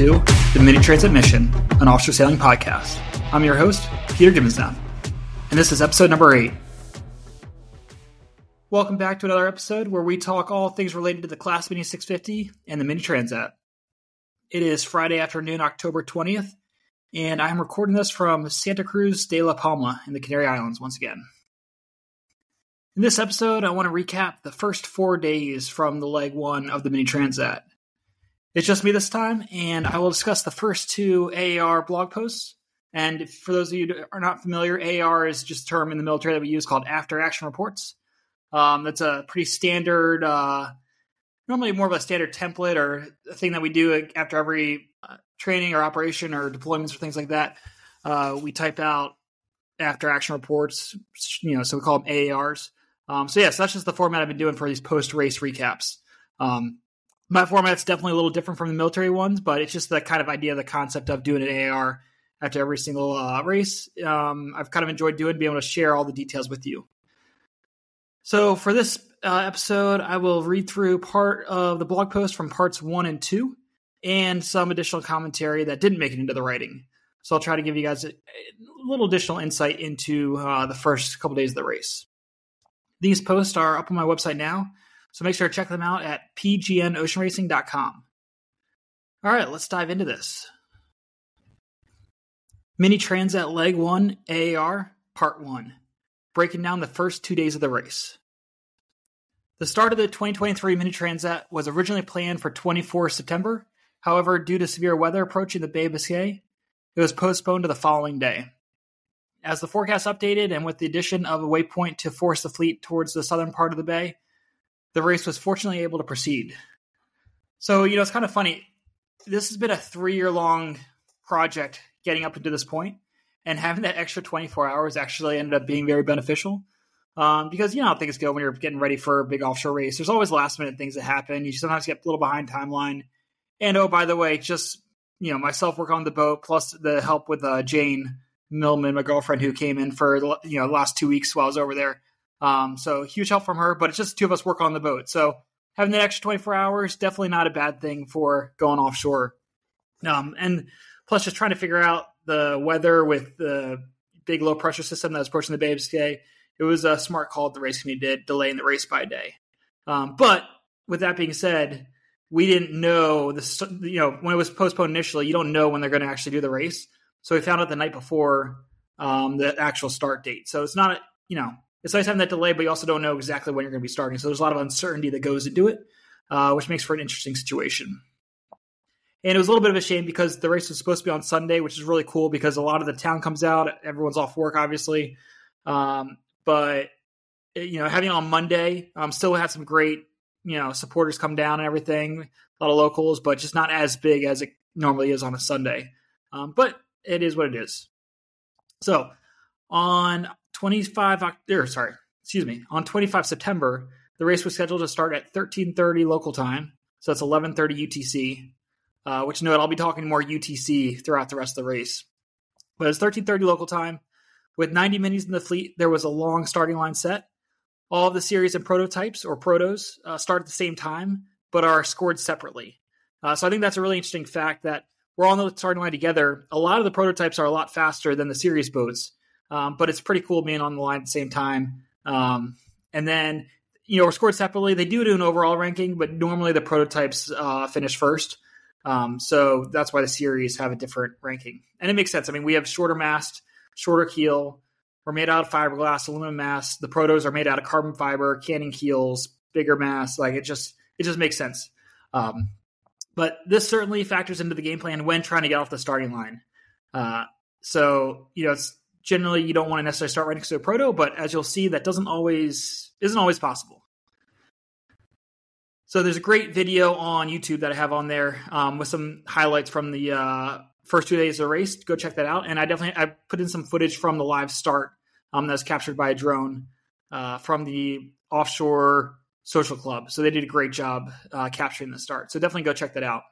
To the Mini Transat Mission, an offshore sailing podcast. I'm your host, Peter Gibbons-Neff, and this is episode number eight. Welcome back to another episode where we talk all things related to the Class Mini 650 and the Mini Transat. It is Friday afternoon, October 20th, and I'm recording this from Santa Cruz de la Palma in the Canary Islands once again. In this episode, I want to recap the first four days from the leg one of the Mini Transat. It's just me this time, and I will discuss the first two AAR blog posts. And for those of you who are not familiar, AAR is just a term in the military that we use called after action reports. Um, that's a pretty standard, uh, normally more of a standard template or thing that we do after every uh, training or operation or deployments or things like that. Uh, we type out after action reports, you know, so we call them AARs. Um, so yes, that's just the format I've been doing for these post race recaps. Um, my format's definitely a little different from the military ones, but it's just the kind of idea, the concept of doing an AR after every single uh, race. Um, I've kind of enjoyed doing, being able to share all the details with you. So for this uh, episode, I will read through part of the blog post from parts one and two, and some additional commentary that didn't make it into the writing. So I'll try to give you guys a, a little additional insight into uh, the first couple days of the race. These posts are up on my website now, so make sure to check them out at pgnoceanracing.com. All right, let's dive into this. Mini Transat Leg 1 AAR Part 1, breaking down the first two days of the race. The start of the 2023 Mini Transat was originally planned for 24 September. However, due to severe weather approaching the Bay of Biscay, it was postponed to the following day. As the forecast updated and with the addition of a waypoint to force the fleet towards the southern part of the bay, the race was fortunately able to proceed. So, you know, it's kind of funny. This has been a three year long project getting up to this point, and having that extra 24 hours actually ended up being very beneficial. Um, because you know things go when you're getting ready for a big offshore race. There's always last minute things that happen. You sometimes get a little behind timeline. And oh, by the way, just you know, myself work on the boat plus the help with uh, Jane Millman, my girlfriend, who came in for you know the last two weeks while I was over there. Um, so huge help from her, but it's just two of us work on the boat. So having that extra 24 hours, definitely not a bad thing for going offshore. Um, and plus just trying to figure out the weather with the big low pressure system that was approaching the Bay of Biscay. It was a smart call the race committee did, delaying the race by a day. Um, but with that being said, we didn't know this, you know, when it was postponed initially, you don't know when they're going to actually do the race. So we found out the night before um, the actual start date. So it's not, you know, it's nice having that delay, but you also don't know exactly when you're going to be starting. So there's a lot of uncertainty that goes into it, uh, which makes for an interesting situation. And it was a little bit of a shame because the race was supposed to be on Sunday, which is really cool because a lot of the town comes out. Everyone's off work, obviously. Um, but, you know, having on Monday, um, still had some great, you know, supporters come down and everything, a lot of locals, but just not as big as it normally is on a Sunday. Um, but it is what it is. So on 25 October, sorry, excuse me, on 25 September, the race was scheduled to start at 13:30 local time, so that's 11:30 UTC. Uh, which note I'll be talking more UTC throughout the rest of the race. But it's 13:30 local time. With 90 minis in the fleet, there was a long starting line set. All of the series and prototypes or protos uh, start at the same time, but are scored separately. Uh, so I think that's a really interesting fact that we're all on the starting line together. A lot of the prototypes are a lot faster than the series boats, um, but it's pretty cool being on the line at the same time. Um, and then, you know, we're scored separately. They do do an overall ranking, but normally the prototypes uh, finish first. Um, so that's why the series have a different ranking. And it makes sense. I mean, we have shorter mast, shorter keel. We're made out of fiberglass, aluminum mast. The protos are made out of carbon fiber, canting keels, bigger mast. Like it just, it just makes sense. Um, but this certainly factors into the game plan when trying to get off the starting line. Uh, so you know, it's generally you don't want to necessarily start right next to a proto, but as you'll see, that doesn't always isn't always possible. So there's a great video on YouTube that I have on there um, with some highlights from the uh, first two days of the race. Go check that out. And I definitely I put in some footage from the live start um, that was captured by a drone uh, from the offshore social club. So they did a great job uh, capturing the start. So definitely go check that out.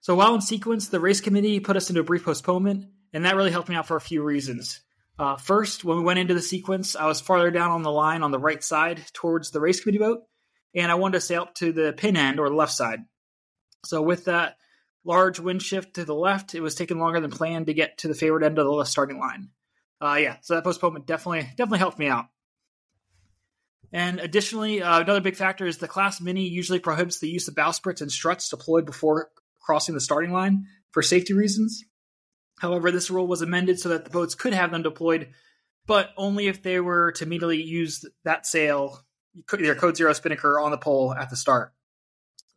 So while in sequence, the race committee put us into a brief postponement and that really helped me out for a few reasons. Uh, first, when we went into the sequence, I was farther down on the line on the right side towards the race committee boat, and I wanted to sail up to the pin end or the left side. So with that large wind shift to the left, it was taking longer than planned to get to the favored end of the starting line. Uh, yeah, so that postponement definitely definitely helped me out. And additionally, uh, another big factor is the Class Mini usually prohibits the use of bowsprits and struts deployed before crossing the starting line for safety reasons. However, this rule was amended so that the boats could have them deployed, but only if they were to immediately use that sail, their Code Zero Spinnaker, on the pole at the start.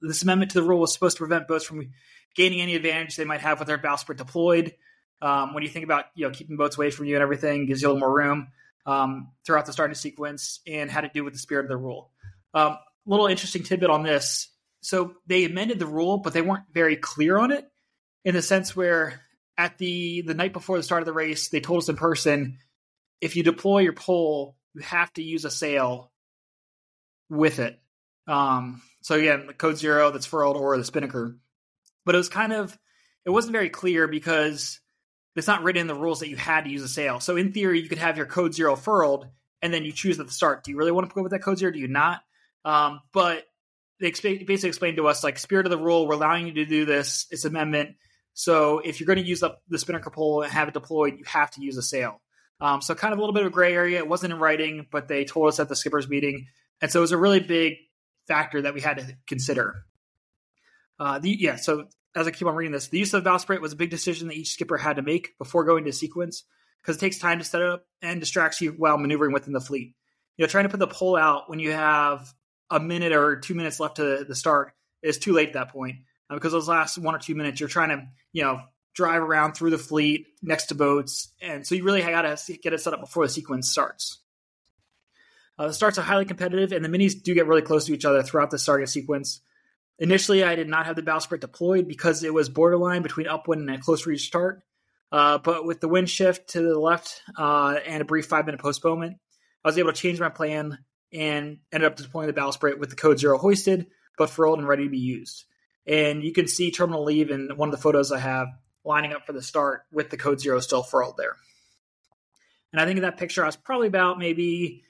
This amendment to the rule was supposed to prevent boats from gaining any advantage they might have with their bowsprit deployed. Um, when you think about you know keeping boats away from you and everything, gives you a little more room um, throughout the starting sequence, and had to do with the spirit of the rule. Um, little interesting tidbit on this: so they amended the rule, but they weren't very clear on it, in the sense where at the the night before the start of the race, they told us in person, if you deploy your pole, you have to use a sail with it. Um, so again, the code zero that's furled or the spinnaker. But it was kind of it wasn't very clear because it's not written in the rules that you had to use a sail. So in theory, you could have your code zero furled and then you choose at the start. Do you really want to go with that code zero? Do you not? Um, but they basically explained to us like spirit of the rule, we're allowing you to do this. It's amendment. So if you're going to use up the spinnaker pole and have it deployed, you have to use a sail. Um, so kind of a little bit of a gray area. It wasn't in writing, but they told us at the skippers meeting, and so it was a really big factor that we had to consider. Uh, the, yeah, so as I keep on reading this, the use of bowsprit was a big decision that each skipper had to make before going to sequence because it takes time to set up and distracts you while maneuvering within the fleet. You know, trying to put the pole out when you have a minute or two minutes left to the start is too late at that point uh, because those last one or two minutes you're trying to you know drive around through the fleet next to boats, and so you really got to get it set up before the sequence starts. Uh, the starts are highly competitive, and the minis do get really close to each other throughout the starting sequence. Initially, I did not have the bowsprit deployed because it was borderline between upwind and a close reach start. Uh, but with the wind shift to the left uh, and a brief five minute postponement, I was able to change my plan and ended up deploying the bowsprit with the code zero hoisted, but furled and ready to be used. And you can see terminal leave in one of the photos I have lining up for the start with the code zero still furled there. And I think in that picture, I was probably about maybe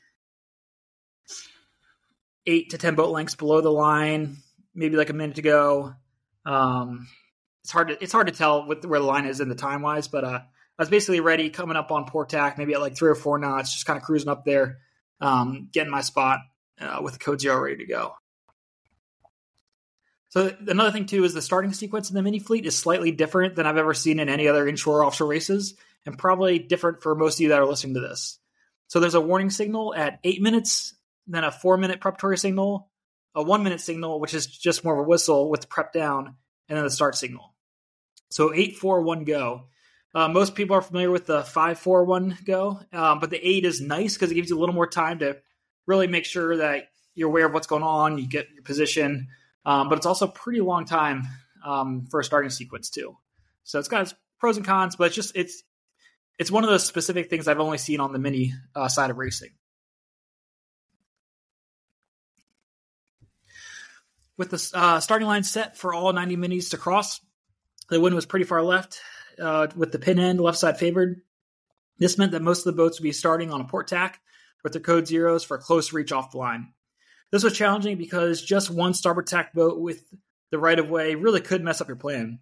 eight to 10 boat lengths below the line, maybe like a minute ago. Um, it's hard to, it's hard to tell what, where the line is in the time wise, but, uh, I was basically ready coming up on port tack, maybe at like three or four knots, just kind of cruising up there, um, getting my spot uh, with the code zero ready to go. So another thing too is the starting sequence in the mini fleet is slightly different than I've ever seen in any other inshore offshore races, and probably different for most of you that are listening to this. So there's a warning signal at eight minutes, then a four minute preparatory signal, a one minute signal, which is just more of a whistle with prep down, and then the start signal. So eight, four, one, go. Uh, most people are familiar with the five, four, one, go, um, but the eight is nice because it gives you a little more time to really make sure that you're aware of what's going on, you get your position. Um, but it's also a pretty long time um, for a starting sequence too. So it's got its pros and cons, but it's just it's it's one of those specific things I've only seen on the mini uh, side of racing. With the uh, starting line set for all 90 minis to cross, the wind was pretty far left, uh, with the pin end left side favored. This meant that most of the boats would be starting on a port tack with their code zeros for a close reach off the line. This was challenging because just one starboard tack boat with the right of way really could mess up your plan.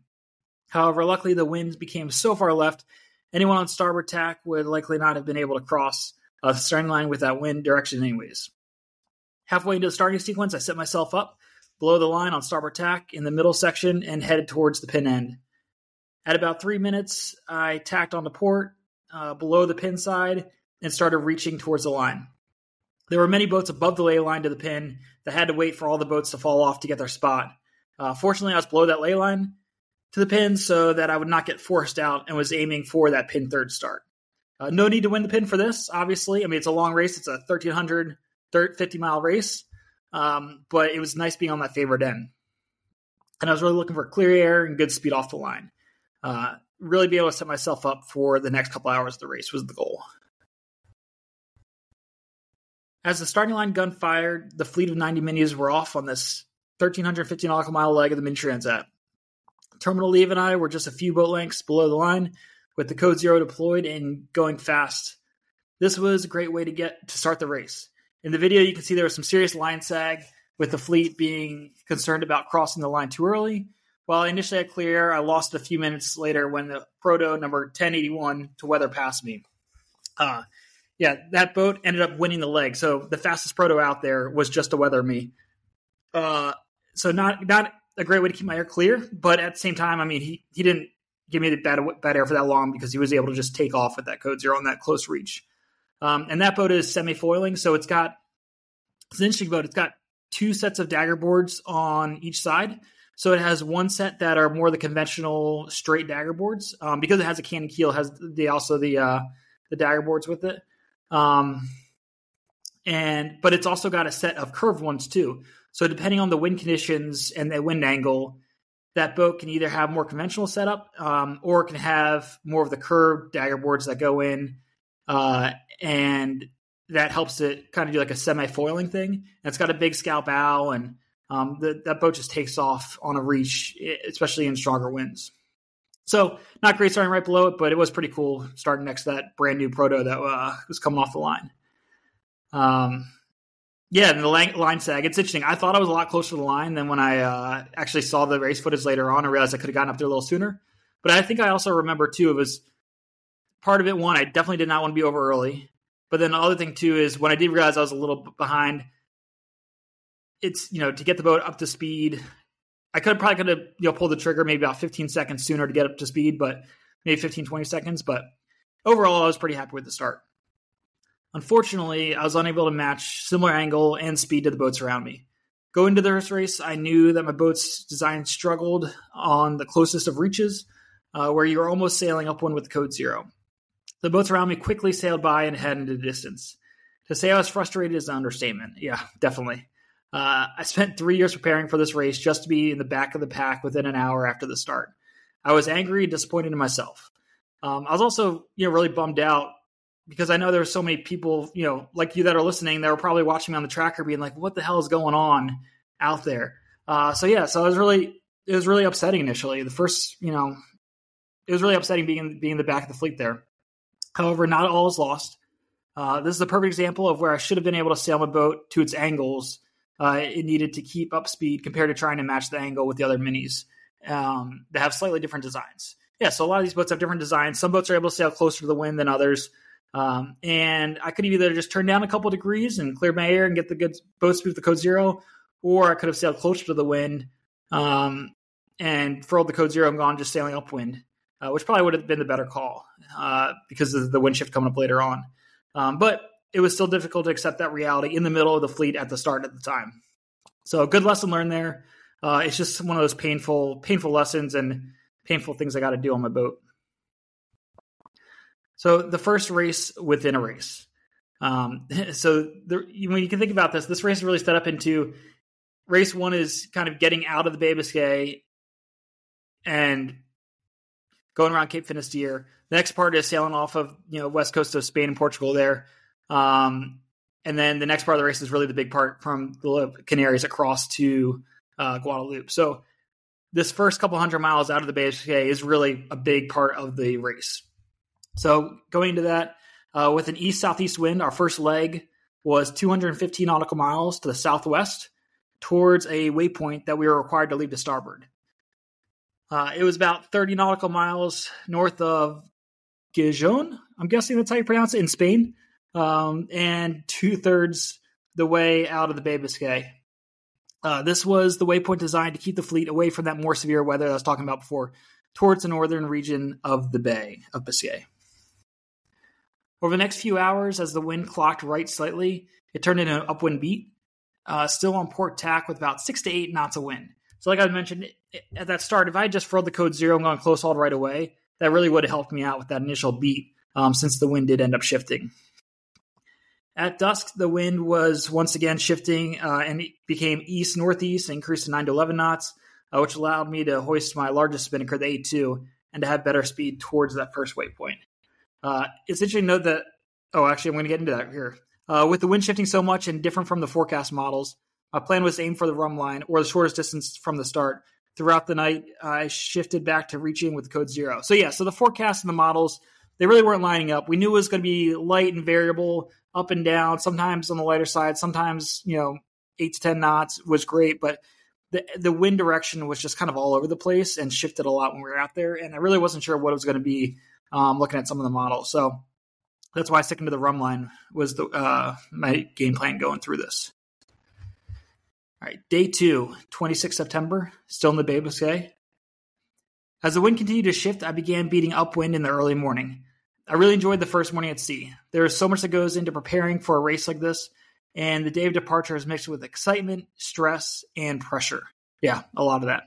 However, luckily the winds became so far left, anyone on starboard tack would likely not have been able to cross uh, the starting line with that wind direction, anyways. Halfway into the starting sequence, I set myself up below the line on starboard tack in the middle section and headed towards the pin end. At about three minutes, I tacked on the port uh, below the pin side and started reaching towards the line. There were many boats above the lay line to the pin that had to wait for all the boats to fall off to get their spot. Uh, fortunately, I was below that lay line to the pin so that I would not get forced out and was aiming for that pin third start. Uh, no need to win the pin for this, obviously. I mean, it's a long race. It's a 1,300, 50 mile race. Um, but it was nice being on that favored end. And I was really looking for clear air and good speed off the line. Uh, really be able to set myself up for the next couple hours of the race was the goal. As the starting line gun fired, the fleet of 90 minis were off on this 1,350 nautical mile leg of the Mini Transat. Terminal Leave and I were just a few boat lengths below the line, with the Code Zero deployed and going fast. This was a great way to get to start the race. In the video, you can see there was some serious line sag, with the fleet being concerned about crossing the line too early. While I initially had clear air, I lost a few minutes later when the Proto number 1081 to weather passed me. Uh, yeah, that boat ended up winning the leg. So the fastest Proto out there was just to weather me. Uh, so not not a great way to keep my air clear, but at the same time, I mean, he he didn't give me the bad bad air for that long because he was able to just take off with that code zero on that close reach. Um, and that boat is semi foiling, so it's got it's an interesting boat. It's got two sets of dagger boards on each side. So it has one set that are more the conventional straight dagger boards um, because it has a canting keel. Has the also the uh, the dagger boards with it, um, and but it's also got a set of curved ones too. So depending on the wind conditions and the wind angle, that boat can either have more conventional setup um, or it can have more of the curved dagger boards that go in, uh, and that helps it kind of do like a semi foiling thing. And it's got a big scow bow, and um, the, that boat just takes off on a reach, especially in stronger winds. So not great starting right below it, but it was pretty cool starting next to that brand new proto that uh, was coming off the line. Um, yeah, and the line, sag. It's interesting. I thought I was a lot closer to the line than when I uh, actually saw the race footage later on. I realized I could have gotten up there a little sooner. But I think I also remember too. It was part of it. One, I definitely did not want to be over early. But then the other thing too is when I did realize I was a little behind. It's you know to get the boat up to speed. I could probably could have you know pulled the trigger maybe about 15 seconds sooner to get up to speed, but maybe 15 20 seconds. But overall, I was pretty happy with the start. Unfortunately, I was unable to match similar angle and speed to the boats around me. Going into this race, I knew that my boat's design struggled on the closest of reaches, uh, where you're almost sailing up one with code zero. The boats around me quickly sailed by and headed into the distance. To say I was frustrated is an understatement. Yeah, definitely. Uh, I spent three years preparing for this race just to be in the back of the pack within an hour after the start. I was angry and disappointed in myself. Um, I was also, you know, really bummed out because I know there were so many people, you know, like you that are listening that were probably watching me on the tracker, being like, "What the hell is going on out there?" Uh, so yeah, so it was really, it was really upsetting initially. The first, you know, it was really upsetting being being in the back of the fleet there. However, not all is lost. Uh, this is a perfect example of where I should have been able to sail my boat to its angles. Uh, it needed to keep up speed compared to trying to match the angle with the other minis um, that have slightly different designs. Yeah, so a lot of these boats have different designs. Some boats are able to sail closer to the wind than others. Um, and I could either just turn down a couple degrees and clear my air and get the good boat speed with the code zero, or I could have sailed closer to the wind um, and furled the code zero and gone just sailing upwind, uh, which probably would have been the better call uh, because of the wind shift coming up later on. Um, but it was still difficult to accept that reality in the middle of the fleet at the start at the time. So a good lesson learned there. Uh, it's just one of those painful, painful lessons and painful things I got to do on my boat. So the first race within a race. Um, so the, when you can think about this, this race is really set up into race one is kind of getting out of the Bay of Biscay and going around Cape Finisterre. The next part is sailing off of you know west coast of Spain and Portugal there. Um, and then the next part of the race is really the big part from the Canaries across to uh, Guadeloupe. So this first couple hundred miles out of the Bay is really a big part of the race. So going into that uh, with an east southeast wind, our first leg was 215 nautical miles to the southwest towards a waypoint that we were required to leave to starboard. Uh, it was about 30 nautical miles north of Gijón, I'm guessing that's how you pronounce it, in Spain, um, and two thirds the way out of the Bay Biscay. Uh, this was the waypoint designed to keep the fleet away from that more severe weather I was talking about before, towards the northern region of the Bay of Biscay. Over the next few hours, as the wind clocked right slightly, it turned into an upwind beat, uh, still on port tack with about six to eight knots of wind. So, like I mentioned at that start, if I had just furled the code zero and gone close hauled right away, that really would have helped me out with that initial beat um, since the wind did end up shifting. At dusk, the wind was once again shifting uh, and became east northeast increased to 9 to 11 knots, uh, which allowed me to hoist my largest spinnaker, the A2, and to have better speed towards that first waypoint. Uh, it's interesting to note that. Oh, actually, I'm going to get into that here. Uh, with the wind shifting so much and different from the forecast models, my plan was to aim for the rhumb line or the shortest distance from the start. Throughout the night, I shifted back to reaching with code zero. So yeah, so the forecast and the models they really weren't lining up. We knew it was going to be light and variable, up and down. Sometimes on the lighter side, sometimes you know eight to ten knots was great, but the the wind direction was just kind of all over the place and shifted a lot when we were out there, and I really wasn't sure what it was going to be um, looking at some of the models. So that's why sticking to the rhumb line was the uh, my game plan going through this. All right, day two, 26 September, still in the Bay Biscay. As the wind continued to shift, I began beating upwind in the early morning. I really enjoyed the first morning at sea. There is so much that goes into preparing for a race like this, and the day of departure is mixed with excitement, stress, and pressure. Yeah, a lot of that.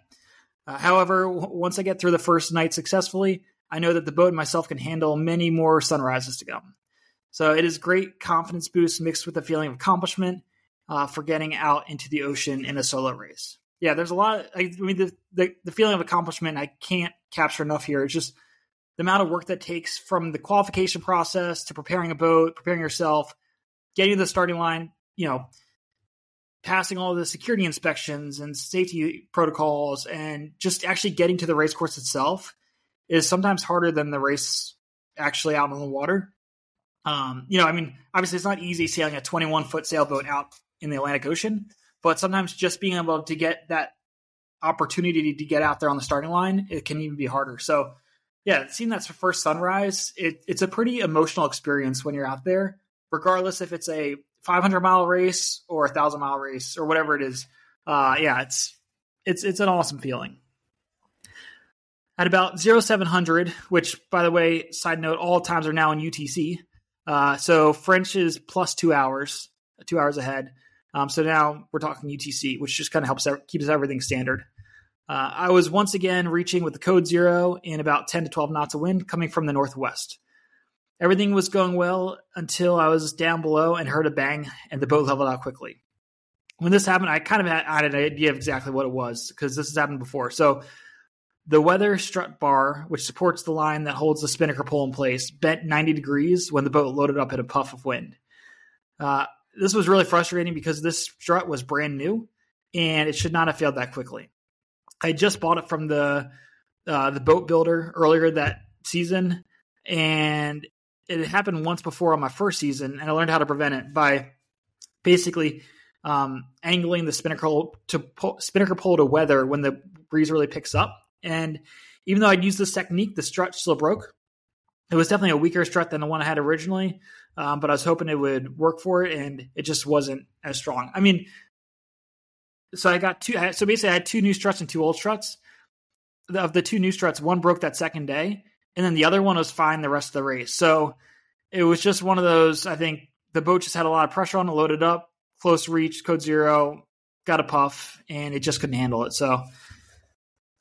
Uh, however, w- once I get through the first night successfully, I know that the boat and myself can handle many more sunrises to come. So it is great confidence boost mixed with a feeling of accomplishment uh, for getting out into the ocean in a solo race. Yeah, there's a lot. Of, I mean, the, the the feeling of accomplishment I can't capture enough here. It's just the amount of work that takes from the qualification process to preparing a boat, preparing yourself, getting to the starting line, you know, passing all the security inspections and safety protocols, and just actually getting to the race course itself is sometimes harder than the race actually out on the water. Um, you know, I mean, obviously it's not easy sailing a 21 foot sailboat out in the Atlantic Ocean, but sometimes just being able to get that opportunity to get out there on the starting line, it can even be harder. So, yeah, seeing that first sunrise, it, it's a pretty emotional experience when you're out there, regardless if it's a 500 mile race or a thousand mile race or whatever it is. Uh, yeah, it's it's it's an awesome feeling. At about 0700, which by the way, side note, all times are now in UTC. Uh, so French is plus two hours, two hours ahead. Um, so now we're talking UTC, which just kind of helps keeps everything standard. Uh, I was once again reaching with the code zero in about 10 to 12 knots of wind coming from the northwest. Everything was going well until I was down below and heard a bang, and the boat leveled out quickly. When this happened, I kind of had, had an idea of exactly what it was because this has happened before. So the weather strut bar, which supports the line that holds the spinnaker pole in place, bent 90 degrees when the boat loaded up in a puff of wind. Uh, this was really frustrating because this strut was brand new and it should not have failed that quickly. I just bought it from the uh, the boat builder earlier that season, and it happened once before on my first season, and I learned how to prevent it by basically um, angling the spinnaker to pull, spinnaker pole to weather when the breeze really picks up. And even though I'd used this technique, the strut still broke. It was definitely a weaker strut than the one I had originally, um, but I was hoping it would work for it, and it just wasn't as strong. I mean, so I got two. So basically, I had two new struts and two old struts. Of the two new struts, one broke that second day, and then the other one was fine the rest of the race. So it was just one of those. I think the boat just had a lot of pressure on it, loaded up, close reach, code zero, got a puff, and it just couldn't handle it. So,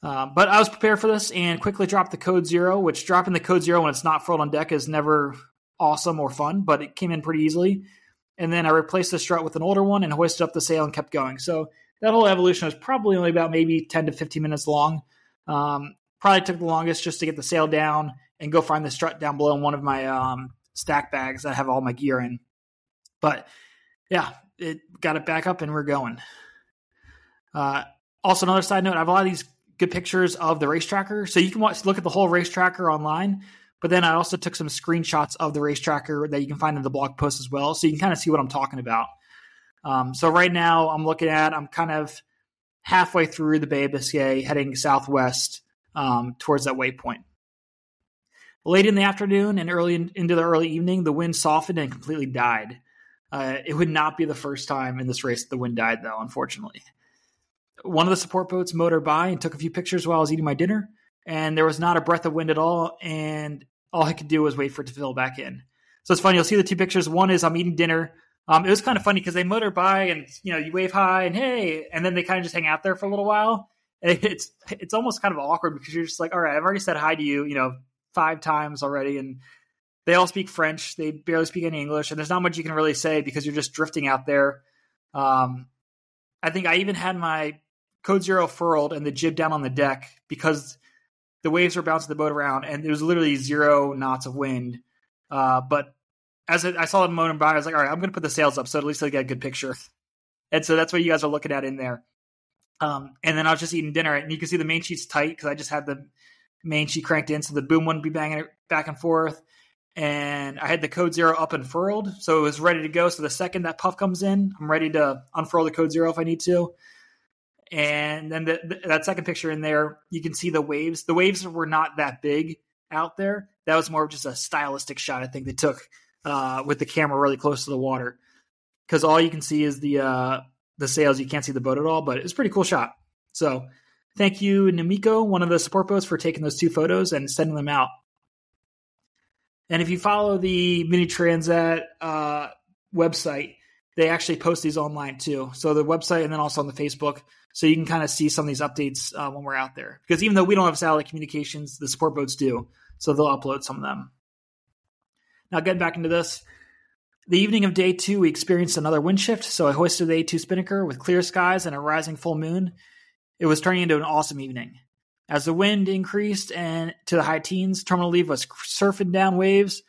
uh, but I was prepared for this and quickly dropped the code zero. Which dropping the code zero when it's not furled on deck is never awesome or fun, but it came in pretty easily. And then I replaced the strut with an older one and hoisted up the sail and kept going. So that whole evolution was probably only about maybe 10 to 15 minutes long. Um, probably took the longest just to get the sail down and go find the strut down below in one of my um, stack bags that have all my gear in. But yeah, it got it back up and we're going. Uh, also, another side note: I have a lot of these good pictures of the race tracker, so you can watch, look at the whole race tracker online. But then I also took some screenshots of the race tracker that you can find in the blog post as well, so you can kind of see what I'm talking about. Um, so right now I'm looking at I'm kind of halfway through the Bay of Biscay, heading southwest um, towards that waypoint. Late in the afternoon and early in, into the early evening, the wind softened and completely died. Uh, it would not be the first time in this race the wind died, though, unfortunately. One of the support boats motored by and took a few pictures while I was eating my dinner, and there was not a breath of wind at all, and all I could do was wait for it to fill back in. So it's funny. You'll see the two pictures. One is I'm eating dinner um, it was kind of funny because they motor by and you know you wave hi and hey, and then they kind of just hang out there for a little while. It's it's almost kind of awkward because you're just like, all right, I've already said hi to you, you know, five times already, and they all speak French. They barely speak any English, and there's not much you can really say because you're just drifting out there. Um, I think I even had my code zero furled and the jib down on the deck because the waves were bouncing the boat around, and it was literally zero knots of wind. Uh, but as I saw them motoring by, I was like, all right, I'm going to put the sails up so at least I get a good picture. And so that's what you guys are looking at in there. Um, and then I was just eating dinner, and you can see the main sheet's tight because I just had the main sheet cranked in, so the boom wouldn't be banging it back and forth. And I had the code zero up and furled, so it was ready to go. So the second that puff comes in, I'm ready to unfurl the code zero if I need to. And then the, the, that second picture in there, you can see the waves. The waves were not that big out there. That was more of just a stylistic shot. I think they took uh, with the camera really close to the water because all you can see is the uh, the sails. You can't see the boat at all, but it's a pretty cool shot. So thank you, Namiko, one of the support boats, for taking those two photos and sending them out. And if you follow the Mini Transat uh, website, they actually post these online too. So the website and then also on the Facebook, so you can kind of see some of these updates uh, when we're out there. Because even though we don't have satellite communications, the support boats do, so they'll upload some of them. Now, getting back into this, the evening of day two, we experienced another wind shift. So I hoisted the A2 Spinnaker with clear skies and a rising full moon. It was turning into an awesome evening. As the wind increased and to the high teens, terminal leave was surfing down waves.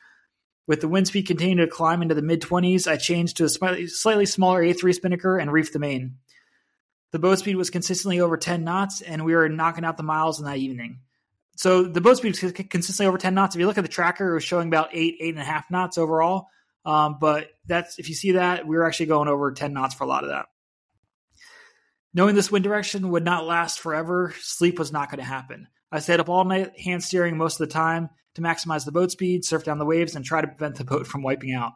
With the wind speed continuing to climb into the mid 20s, I changed to a slightly, smaller A3 Spinnaker and reefed the main. The boat speed was consistently over 10 knots, and we were knocking out the miles in that evening. So the boat speed was consistently over 10 knots. If you look at the tracker, it was showing about eight, eight and a half knots overall. Um, but that's if you see that, we were actually going over 10 knots for a lot of that. Knowing this wind direction would not last forever, sleep was not going to happen. I stayed up all night, hand steering most of the time to maximize the boat speed, surf down the waves, and try to prevent the boat from wiping out.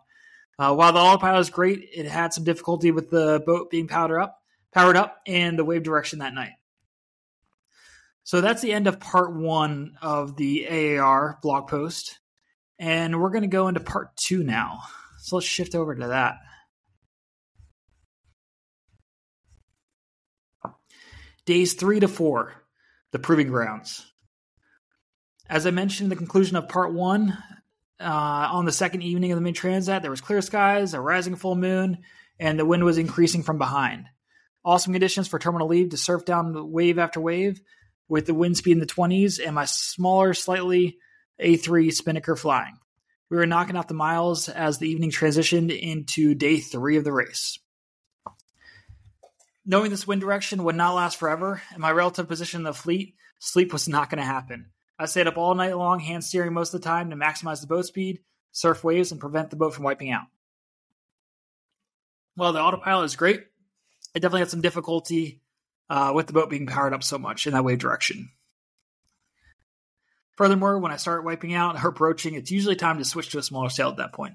Uh, while the autopilot is great, it had some difficulty with the boat being powered up, powered up, and the wave direction that night. So that's the end of part one of the AAR blog post. And we're going to go into part two now. So let's shift over to that. Days three to four, the proving grounds. As I mentioned in the conclusion of part one, uh, on the second evening of the mini transat, there was clear skies, a rising full moon, and the wind was increasing from behind. Awesome conditions for terminal leave to surf down wave after wave with the wind speed in the 20s and my smaller, slightly A3 Spinnaker flying. We were knocking off the miles as the evening transitioned into day three of the race. Knowing this wind direction would not last forever and my relative position in the fleet, sleep was not going to happen. I stayed up all night long, hand steering most of the time to maximize the boat speed, surf waves, and prevent the boat from wiping out. Well, the autopilot is great. I definitely had some difficulty uh, with the boat being powered up so much in that wave direction. Furthermore, when I start wiping out or approaching, it's usually time to switch to a smaller sail at that point.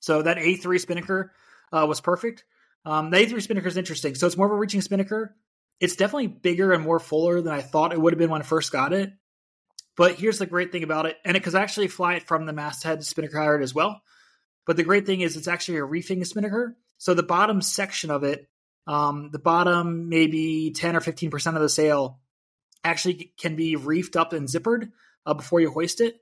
So that A3 Spinnaker uh, was perfect. Um, the A3 Spinnaker is interesting. So it's more of a reaching Spinnaker. It's definitely bigger and more fuller than I thought it would have been when I first got it. But here's the great thing about it, and it could actually fly it from the masthead Spinnaker halyard as well. But the great thing is it's actually a reefing Spinnaker. So the bottom section of it, um, the bottom maybe 10 or 15% of the sail actually can be reefed up and zippered uh, before you hoist it.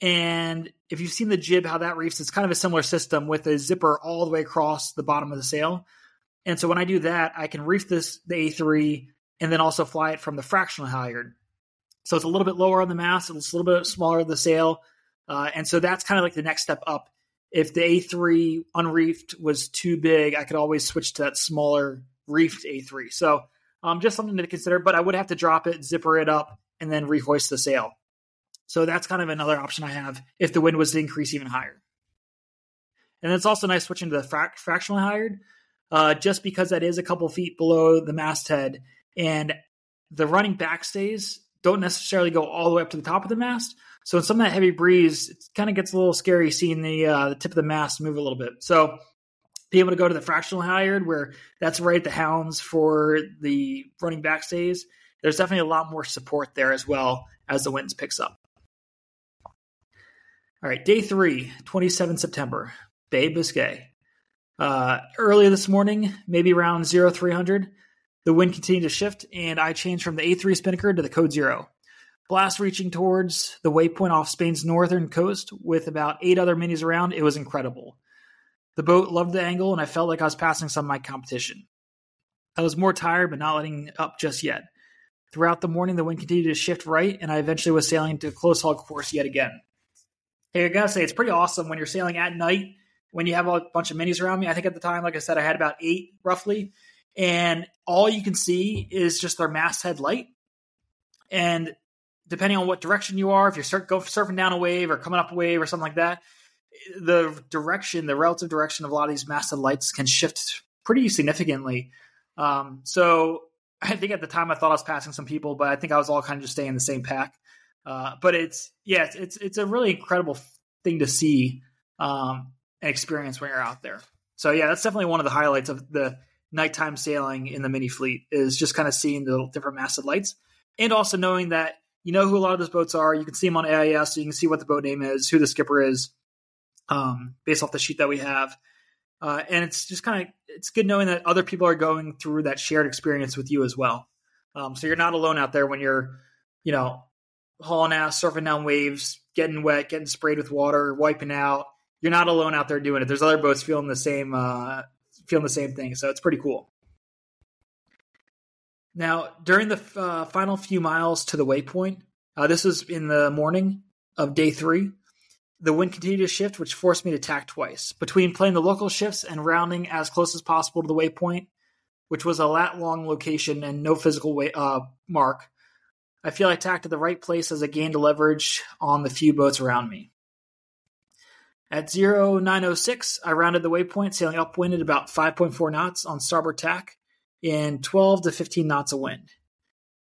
And if you've seen the jib, how that reefs, it's kind of a similar system with a zipper all the way across the bottom of the sail. And so when I do that, I can reef this the A3 and then also fly it from the fractional halyard. So it's a little bit lower on the mast, it's a little bit smaller the sail, uh, and so that's kind of like the next step up. If the A3 unreefed was too big, I could always switch to that smaller reefed A3. So um, just something to consider. But I would have to drop it, zipper it up, and then rehoist the sail. So that's kind of another option I have if the wind was to increase even higher. And it's also nice switching to the frac- fractional halyard, uh, just because that is a couple feet below the masthead, and the running backstays don't necessarily go all the way up to the top of the mast. So in some of that heavy breeze, it kind of gets a little scary seeing the uh, the tip of the mast move a little bit. So be able to go to the fractional halyard where that's right at the hounds for the running backstays. There's definitely a lot more support there as well as the winds picks up. All right, day three, 27 September, Bay Biscay. Uh, early this morning, maybe around 0300, the wind continued to shift, and I changed from the A3 Spinnaker to the Code Zero. Blast reaching towards the waypoint off Spain's northern coast with about eight other minis around. It was incredible. The boat loved the angle, and I felt like I was passing some of my competition. I was more tired, but not letting up just yet. Throughout the morning, the wind continued to shift right, and I eventually was sailing to a close haul course yet again. Hey, I gotta say, it's pretty awesome when you're sailing at night when you have a bunch of minis around me. I think at the time, like I said, I had about eight roughly, and all you can see is just their masthead light. And depending on what direction you are, if you're surfing down a wave or coming up a wave or something like that, the direction, the relative direction of a lot of these masthead lights can shift pretty significantly. Um, so I think at the time I thought I was passing some people, but I think I was all kind of just staying in the same pack. Uh, but it's yeah, it's, it's, it's a really incredible thing to see um, and experience when you're out there. So yeah, that's definitely one of the highlights of the nighttime sailing in the mini fleet is just kind of seeing the different masthead lights and also knowing that you know who a lot of those boats are. You can see them on AIS, so you can see what the boat name is, who the skipper is, um, based off the sheet that we have. Uh, and it's just kind of it's good knowing that other people are going through that shared experience with you as well. Um, so you're not alone out there when you're, you know, hauling ass, surfing down waves, getting wet, getting sprayed with water, wiping out. You're not alone out there doing it. There's other boats feeling the same, uh, feeling the same thing. So it's pretty cool. Now, during the uh, final few miles to the waypoint, uh, this was in the morning of day three. The wind continued to shift, which forced me to tack twice. Between playing the local shifts and rounding as close as possible to the waypoint, which was a lat long location and no physical way, uh, mark, I feel I tacked at the right place as I gained leverage on the few boats around me. At 0906, I rounded the waypoint, sailing upwind at about 5.4 knots on starboard tack in 12 to 15 knots of wind.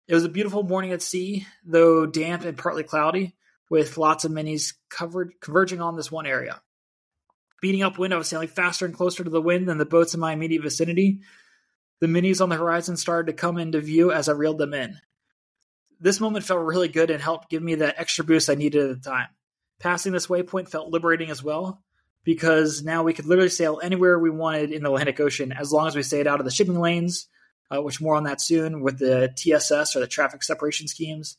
It was a beautiful morning at sea, though damp and partly cloudy, with lots of minis covered, converging on this one area. Beating upwind, I was sailing faster and closer to the wind than the boats in my immediate vicinity. The minis on the horizon started to come into view as I reeled them in. This moment felt really good and helped give me the extra boost I needed at the time. Passing this waypoint felt liberating as well, because now we could literally sail anywhere we wanted in the Atlantic Ocean as long as we stayed out of the shipping lanes, uh, which more on that soon with the TSS or the traffic separation schemes,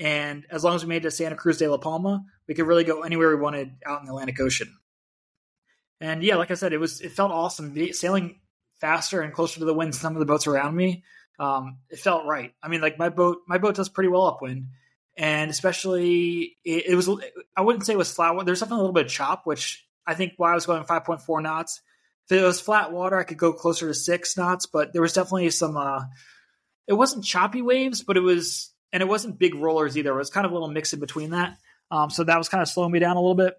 and as long as we made it to Santa Cruz de la Palma, we could really go anywhere we wanted out in the Atlantic Ocean. And yeah, like I said, it was it felt awesome sailing faster and closer to the wind. Than some of the boats around me, um, it felt right. I mean, like my boat, my boat does pretty well upwind, and especially it, it was. I wouldn't say it was flat. There's definitely a little bit of chop, which I think why I was going 5.4 knots. If it was flat water, I could go closer to six knots, but there was definitely some. Uh, it wasn't choppy waves, but it was and it wasn't big rollers either. It was kind of a little mix in between that. Um, so that was kind of slowing me down a little bit.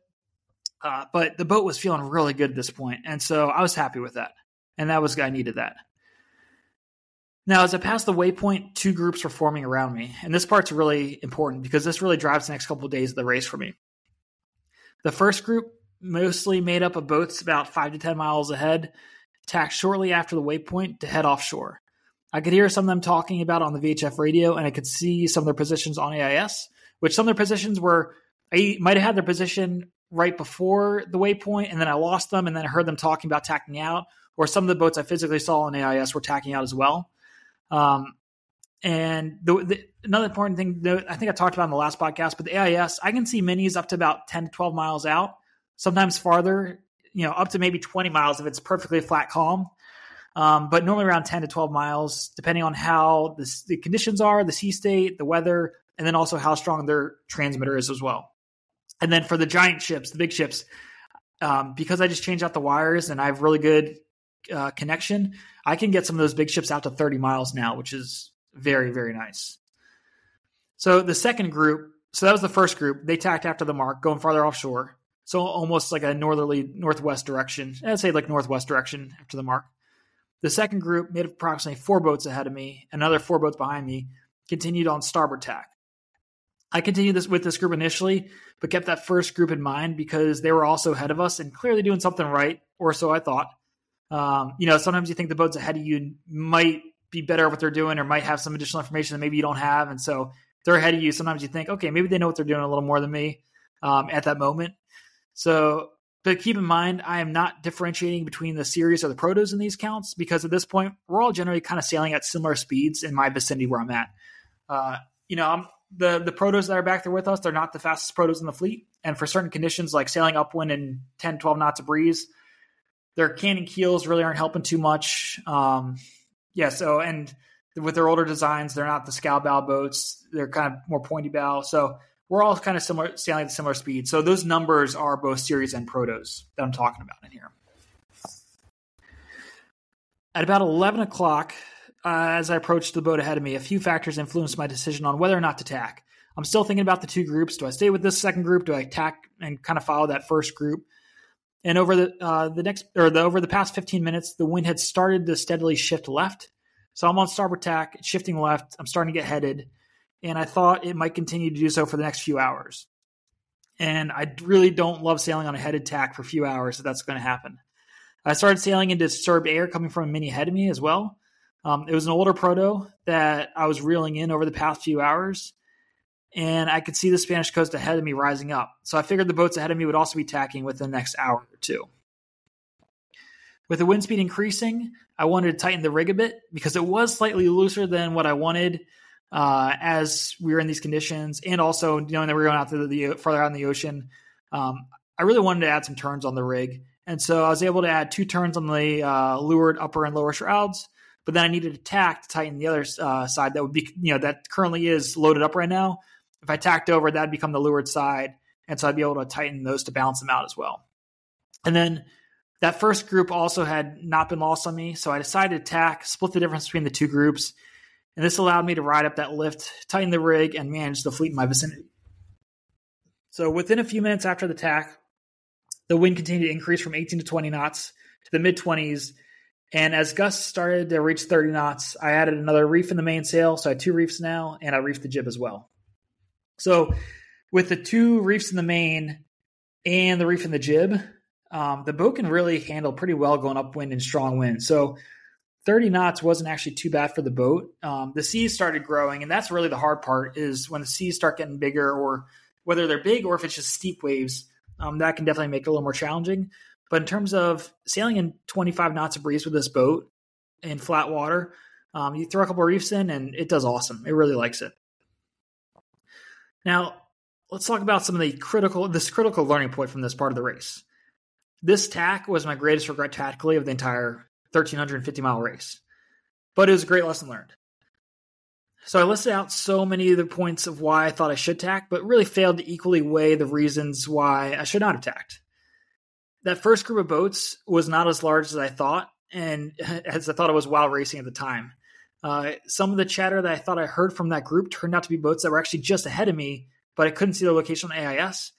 Uh, but the boat was feeling really good at this point, and so I was happy with that. And that was I needed that. Now, as I passed the waypoint, two groups were forming around me, and this part's really important because this really drives the next couple of days of the race for me. The first group, mostly made up of boats about five to ten miles ahead, tacked shortly after the waypoint to head offshore. I could hear some of them talking about on the VHF radio, and I could see some of their positions on AIS, which some of their positions were, I might have had their position right before the waypoint, and then I lost them, and then I heard them talking about tacking out, or some of the boats I physically saw on AIS were tacking out as well. Um, and the, the, another important thing, I think I talked about in the last podcast, but the AIS, I can see minis up to about 10 to 12 miles out, sometimes farther, you know, up to maybe 20 miles if it's perfectly flat calm. Um, but normally around 10 to 12 miles, depending on how the, the conditions are, the sea state, the weather, and then also how strong their transmitter is as well. And then for the giant ships, the big ships, um, because I just changed out the wires and I have really good uh, connection, I can get some of those big ships out to 30 miles now, which is very, very nice. So the second group, so that was the first group. They tacked after the mark, going farther offshore. So almost like a northerly northwest direction. I'd say like northwest direction after the mark. The second group, made approximately four boats ahead of me, another four boats behind me, continued on starboard tack. I continued this with this group initially, but kept that first group in mind because they were also ahead of us and clearly doing something right, or so I thought. Um, you know, sometimes you think the boats ahead of you might be better at what they're doing or might have some additional information that maybe you don't have. And so they're ahead of you. Sometimes you think, okay, maybe they know what they're doing a little more than me um, at that moment. So but keep in mind, I am not differentiating between the series or the protos in these counts because at this point, we're all generally kind of sailing at similar speeds in my vicinity where I'm at. Uh, you know, I'm, the the protos that are back there with us, they're not the fastest protos in the fleet. And for certain conditions like sailing upwind in 10, 12 knots of breeze, their canting keels really aren't helping too much. Um, yeah, so and with their older designs, they're not the scow bow boats; they're kind of more pointy bow. So we're all kind of similar, sailing at similar speed. So those numbers are both series and protos that I'm talking about in here. At about 11 o'clock, uh, as I approached the boat ahead of me, a few factors influenced my decision on whether or not to tack. I'm still thinking about the two groups. Do I stay with this second group? Do I tack and kind of follow that first group? And over the uh, the next or the over the past 15 minutes, the wind had started to steadily shift left, So I'm on starboard tack, shifting left. I'm starting to get headed, and I thought it might continue to do so for the next few hours. And I really don't love sailing on a headed tack for a few hours if that's going to happen. I started sailing into disturbed air coming from a mini ahead of me as well. Um, it was an older proto that I was reeling in over the past few hours, and I could see the Spanish coast ahead of me rising up. So I figured the boats ahead of me would also be tacking within the next hour or two. With the wind speed increasing, I wanted to tighten the rig a bit because it was slightly looser than what I wanted uh, as we were in these conditions, and also knowing that we are going out to the, the further out in the ocean. Um, I really wanted to add some turns on the rig, and so I was able to add two turns on the uh, leeward upper and lower shrouds. But then I needed a tack to tighten the other uh, side that would be, you know, that currently is loaded up right now. If I tacked over, that'd become the leeward side, and so I'd be able to tighten those to balance them out as well. And then that first group also had not been lost on me, so I decided to tack, split the difference between the two groups, and this allowed me to ride up that lift, tighten the rig, and manage the fleet in my vicinity. So within a few minutes after the tack, the wind continued to increase from 18 to 20 knots to the mid 20s. And as gusts started to reach 30 knots, I added another reef in the mainsail. So I had two reefs now, and I reefed the jib as well. So with the two reefs in the main and the reef in the jib, um, the boat can really handle pretty well going upwind and strong wind. So 30 knots wasn't actually too bad for the boat. Um, the seas started growing, and that's really the hard part is when the seas start getting bigger, or whether they're big or if it's just steep waves. Um, that can definitely make it a little more challenging. But in terms of sailing in 25 knots of breeze with this boat in flat water, um, you throw a couple reefs in, and it does awesome. It really likes it. Now, let's talk about some of the critical this critical learning point from this part of the race. This tack was my greatest regret tactically of the entire 1350 mile race, but it was a great lesson learned. So I listed out so many of the points of why I thought I should tack, but really failed to equally weigh the reasons why I should not have tacked. That first group of boats was not as large as I thought, and as I thought it was while racing at the time. Uh, some of the chatter that I thought I heard from that group turned out to be boats that were actually just ahead of me, but I couldn't see their location on AIS.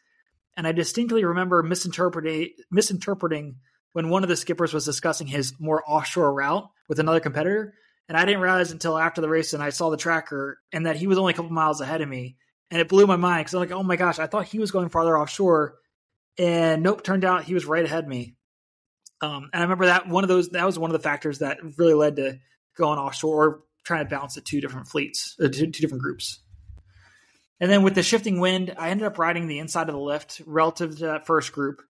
And I distinctly remember misinterpreting, misinterpreting when one of the skippers was discussing his more offshore route with another competitor. And I didn't realize until after the race and I saw the tracker and that he was only a couple miles ahead of me. And it blew my mind because I'm like, oh my gosh, I thought he was going farther offshore. And nope, turned out he was right ahead of me. Um, and I remember that one of those, that was one of the factors that really led to going offshore or trying to balance the two different fleets, uh, two, two different groups. And then with the shifting wind, I ended up riding the inside of the lift relative to that first group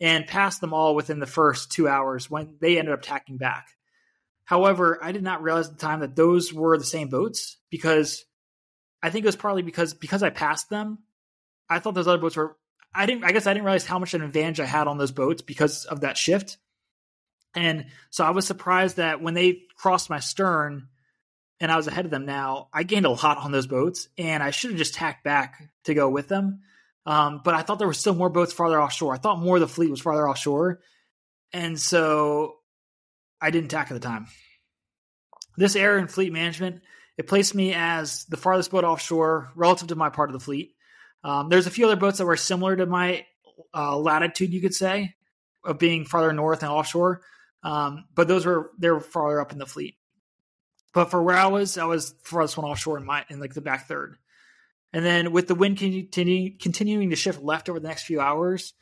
and passed them all within the first two hours when they ended up tacking back. However, I did not realize at the time that those were the same boats because I think it was partly because because I passed them, I thought those other boats were I didn't I guess I didn't realize how much of an advantage I had on those boats because of that shift. And so I was surprised that when they crossed my stern and I was ahead of them now, I gained a lot on those boats and I should have just tacked back to go with them. Um, but I thought there were still more boats farther offshore. I thought more of the fleet was farther offshore. And so I didn't tack at the time. This error in fleet management, it placed me as the farthest boat offshore relative to my part of the fleet. Um, there's a few other boats that were similar to my uh, latitude, you could say, of being farther north and offshore. Um, but those were they were farther up in the fleet. But for where I was, I was farthest one offshore in my in like the back third. And then with the wind continue, continuing to shift left over the next few hours,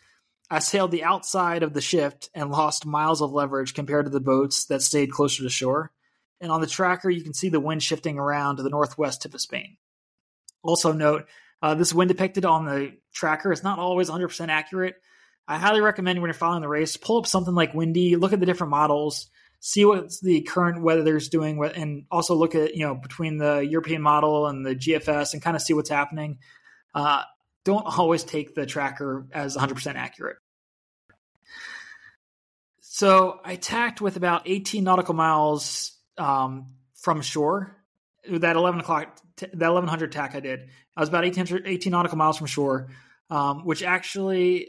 I sailed the outside of the shift and lost miles of leverage compared to the boats that stayed closer to shore. And on the tracker, you can see the wind shifting around to the northwest tip of Spain. Also, note uh, this wind depicted on the tracker is not always 100% accurate. I highly recommend when you're following the race, pull up something like Windy, look at the different models, see what the current weather is doing, and also look at you know between the European model and the GFS and kind of see what's happening. Uh, don't always take the tracker as 100% accurate. So I tacked with about 18 nautical miles um, from shore. That 11 o'clock, that 1100 tack I did, I was about 18, 18 nautical miles from shore, um, which actually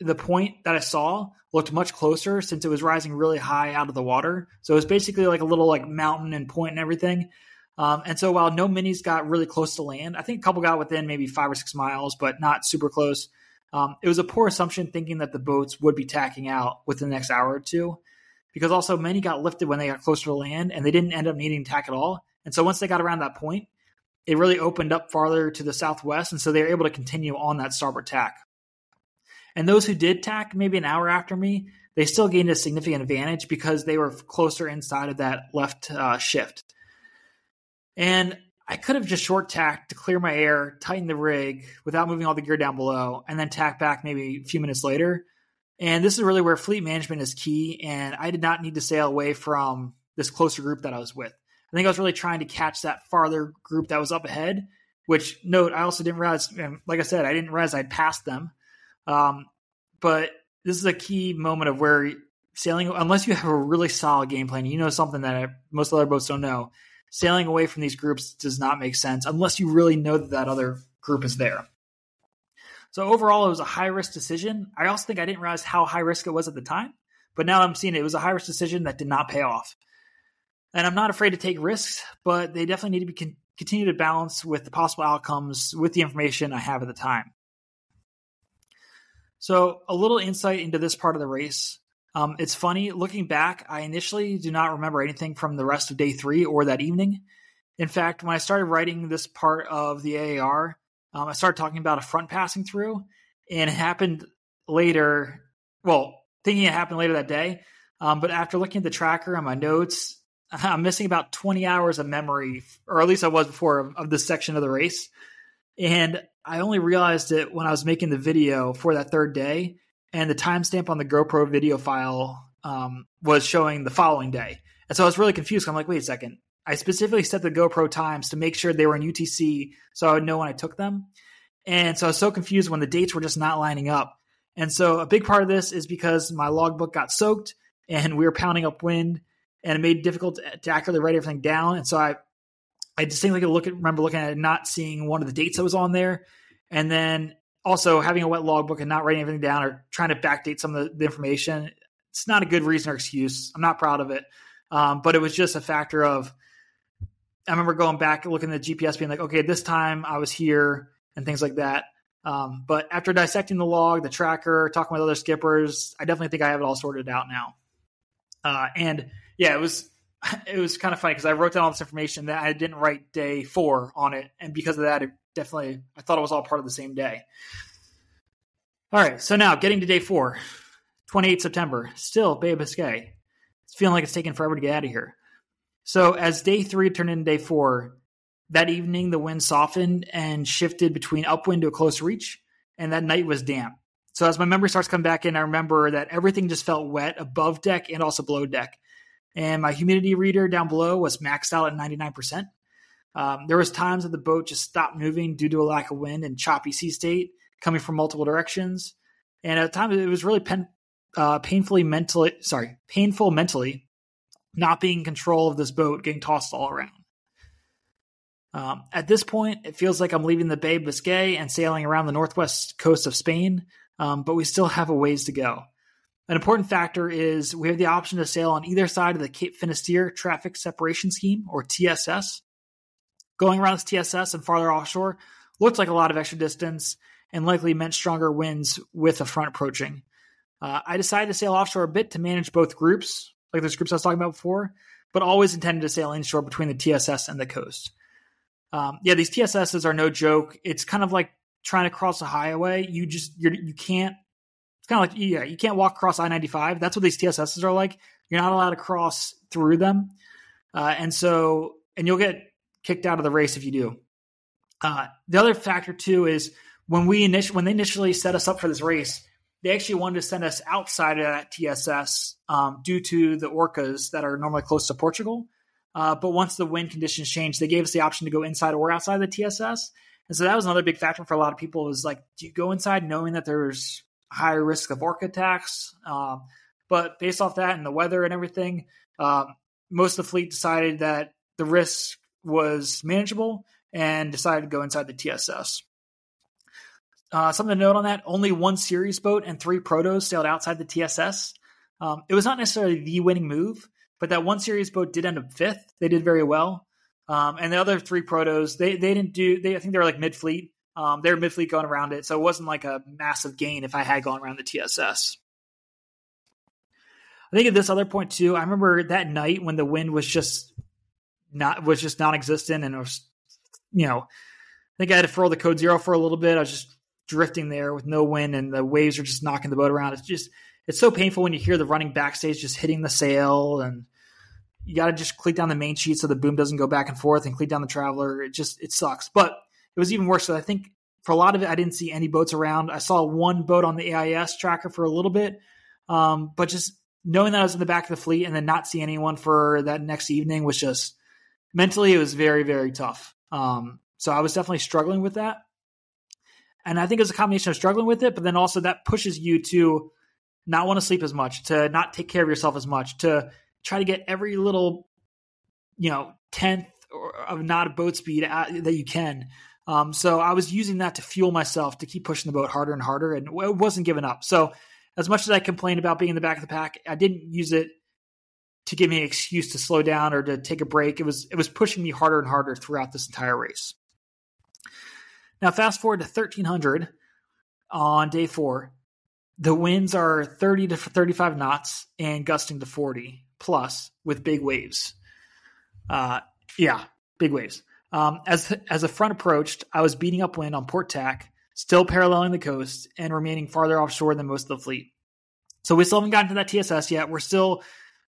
the point that I saw looked much closer since it was rising really high out of the water. So it was basically like a little like mountain and point and everything. Um, and so while no minis got really close to land, I think a couple got within maybe five or six miles, but not super close. Um, it was a poor assumption thinking that the boats would be tacking out within the next hour or two. because also many got lifted when they got closer to land and they didn't end up needing tack at all. And so once they got around that point, it really opened up farther to the southwest. And so they were able to continue on that starboard tack. And those who did tack maybe an hour after me, they still gained a significant advantage because they were closer inside of that left uh, shift. And I could have just short tacked to clear my air, tighten the rig without moving all the gear down below, and then tack back maybe a few minutes later. And this is really where fleet management is key. And I did not need to sail away from this closer group that I was with. I think I was really trying to catch that farther group that was up ahead, which note, I also didn't realize, like I said, I didn't realize I'd passed them. Um, but this is a key moment of where sailing, unless you have a really solid game plan, you know something that most other boats don't know. Sailing away from these groups does not make sense unless you really know that that other group is there. So overall, it was a high risk decision. I also think I didn't realize how high risk it was at the time, but now I'm seeing it, it was a high risk decision that did not pay off. And I'm not afraid to take risks, but they definitely need to be con- continue to balance with the possible outcomes with the information I have at the time. So, a little insight into this part of the race. Um, it's funny looking back. I initially do not remember anything from the rest of day three or that evening. In fact, when I started writing this part of the AAR, um, I started talking about a front passing through, and it happened later. Well, thinking it happened later that day, um, but after looking at the tracker on my notes, I'm missing about 20 hours of memory, or at least I was before of, of this section of the race. And I only realized it when I was making the video for that third day, and the timestamp on the GoPro video file um, was showing the following day. And so I was really confused. I'm like, wait a second. I specifically set the GoPro times to make sure they were in UTC so I would know when I took them. And so I was so confused when the dates were just not lining up. And so a big part of this is because my logbook got soaked and we were pounding up wind and it made it difficult to accurately write everything down. And so I I distinctly look at, remember looking at it, not seeing one of the dates that was on there, and then also having a wet logbook and not writing everything down or trying to backdate some of the, the information. It's not a good reason or excuse. I'm not proud of it, um, but it was just a factor of. I remember going back and looking at the GPS, being like, okay, this time I was here and things like that. Um, but after dissecting the log, the tracker, talking with other skippers, I definitely think I have it all sorted out now. Uh, and yeah, it was it was kind of funny because I wrote down all this information that I didn't write day four on it, and because of that, it definitely I thought it was all part of the same day. All right, so now getting to day four, 28 September, still Bay Biscay. It's feeling like it's taking forever to get out of here. So as day three turned into day four, that evening the wind softened and shifted between upwind to a close reach, and that night was damp. So as my memory starts coming back in, I remember that everything just felt wet above deck and also below deck and my humidity reader down below was maxed out at 99%. Um, there was times that the boat just stopped moving due to a lack of wind and choppy sea state coming from multiple directions. And at times it was really pen, uh, painfully mentally, sorry, painful mentally, not being in control of this boat, getting tossed all around. Um, at this point, it feels like I'm leaving the Bay of Biscay and sailing around the northwest coast of Spain, um, but we still have a ways to go. An important factor is we have the option to sail on either side of the Cape Finisterre Traffic Separation Scheme, or TSS. Going around this TSS and farther offshore looks like a lot of extra distance and likely meant stronger winds with a front approaching. Uh, I decided to sail offshore a bit to manage both groups, like those groups I was talking about before, but always intended to sail inshore between the TSS and the coast. Um, yeah, these TSSs are no joke. It's kind of like trying to cross a highway. You just you're, you can't kind of like yeah, you can't walk across I ninety five. That's what these TSSs are like. You're not allowed to cross through them, uh, and so and you'll get kicked out of the race if you do. Uh, the other factor too is when we initially when they initially set us up for this race, they actually wanted to send us outside of that TSS um, due to the orcas that are normally close to Portugal. Uh, but once the wind conditions changed, they gave us the option to go inside or outside the TSS. And so that was another big factor for a lot of people. Was like, do you go inside knowing that there's higher risk of orca attacks. Um, but based off that and the weather and everything, um, most of the fleet decided that the risk was manageable and decided to go inside the TSS. Uh, something to note on that: only one series boat and three protos sailed outside the TSS. Um, it was not necessarily the winning move, but that one series boat did end up fifth. They did very well, um, and the other three protos they they didn't do. They I think they were like mid fleet, um, they were mid fleet going around it, so it wasn't like a massive gain if I had gone around the TSS. I think at this other point too, I remember that night when the wind was just not was just non-existent, and it was, you know, I think I had to furl the code zero for a little bit. I was just drifting there with no wind, and the waves are just knocking the boat around. It's just it's so painful when you hear the running backstay just hitting the sail, and you got to just click down the main sheet so the boom doesn't go back and forth, and click down the traveler. It just it sucks, but it was even worse. So I think for a lot of it, I didn't see any boats around. I saw one boat on the AIS tracker for a little bit, um, but just knowing that I was in the back of the fleet and then not see anyone for that next evening was just mentally it was very very tough. Um, so I was definitely struggling with that, and I think it was a combination of struggling with it, but then also that pushes you to knot want to sleep as much, to not take care of yourself as much, to try to get every little you know tenth of not boat speed that you can. Um, so I was using that to fuel myself to keep pushing the boat harder and harder, and it wasn't giving up. So as much as I complained about being in the back of the pack, I didn't use it to give me an excuse to slow down or to take a break. It was it was pushing me harder and harder throughout this entire race. Now, fast forward to 1300 on day four. The winds are 30 to 35 knots and gusting to 40 plus with big waves. Uh, yeah, big waves. Um, as as the front approached, I was beating up wind on port tack still paralleling the coast and remaining farther offshore than most of the fleet. So we still haven't gotten to that TSS yet. We're still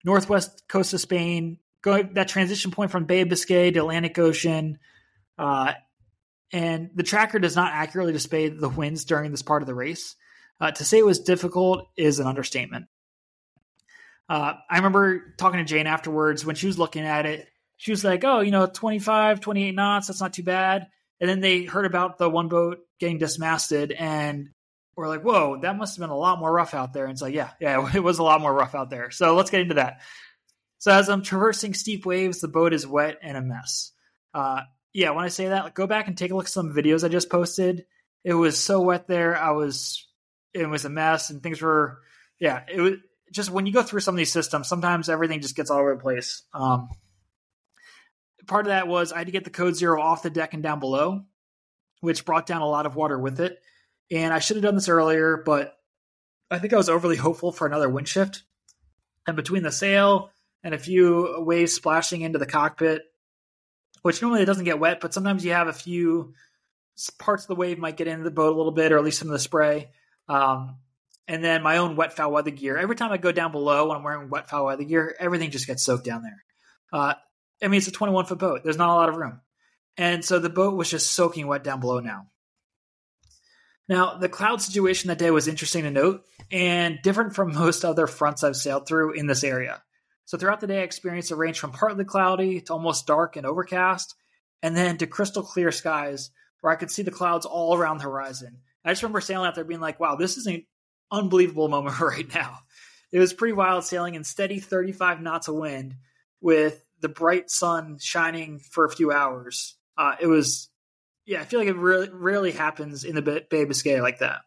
northwest coast of Spain, going that transition point from Bay of Biscay to Atlantic Ocean. Uh, and the tracker does not accurately display the winds during this part of the race. Uh, to say it was difficult is an understatement. Uh, I remember talking to Jane afterwards when she was looking at it. She was like, oh, you know, 25, 28 knots, that's not too bad. And then they heard about the one boat getting dismasted and we're like, whoa, that must have been a lot more rough out there. And it's like, yeah, yeah, it was a lot more rough out there. So let's get into that. So as I'm traversing steep waves, the boat is wet and a mess. Uh, yeah, when I say that, go back and take a look at some videos I just posted. It was so wet there. I was, it was a mess and things were, yeah, it was just when you go through some of these systems, sometimes everything just gets all over the place. Um, part of that was I had to get the code zero off the deck and down below, which brought down a lot of water with it. And I should have done this earlier, but I think I was overly hopeful for another wind shift. And between the sail and a few waves splashing into the cockpit, which normally it doesn't get wet, but sometimes you have a few parts of the wave might get into the boat a little bit, or at least some of the spray. Um, and then my own wet foul weather gear. Every time I go down below when I'm wearing wet foul weather gear, everything just gets soaked down there. Uh, I mean, it's a 21 foot boat. There's not a lot of room. And so the boat was just soaking wet down below now. Now, the cloud situation that day was interesting to note and different from most other fronts I've sailed through in this area. So throughout the day, I experienced a range from partly cloudy to almost dark and overcast, and then to crystal clear skies where I could see the clouds all around the horizon. I just remember sailing out there being like, wow, this is an unbelievable moment right now. It was pretty wild sailing in steady 35 knots of wind with the bright sun shining for a few hours. Uh, it was, yeah, I feel like it really rarely happens in the Bay Biscay like that.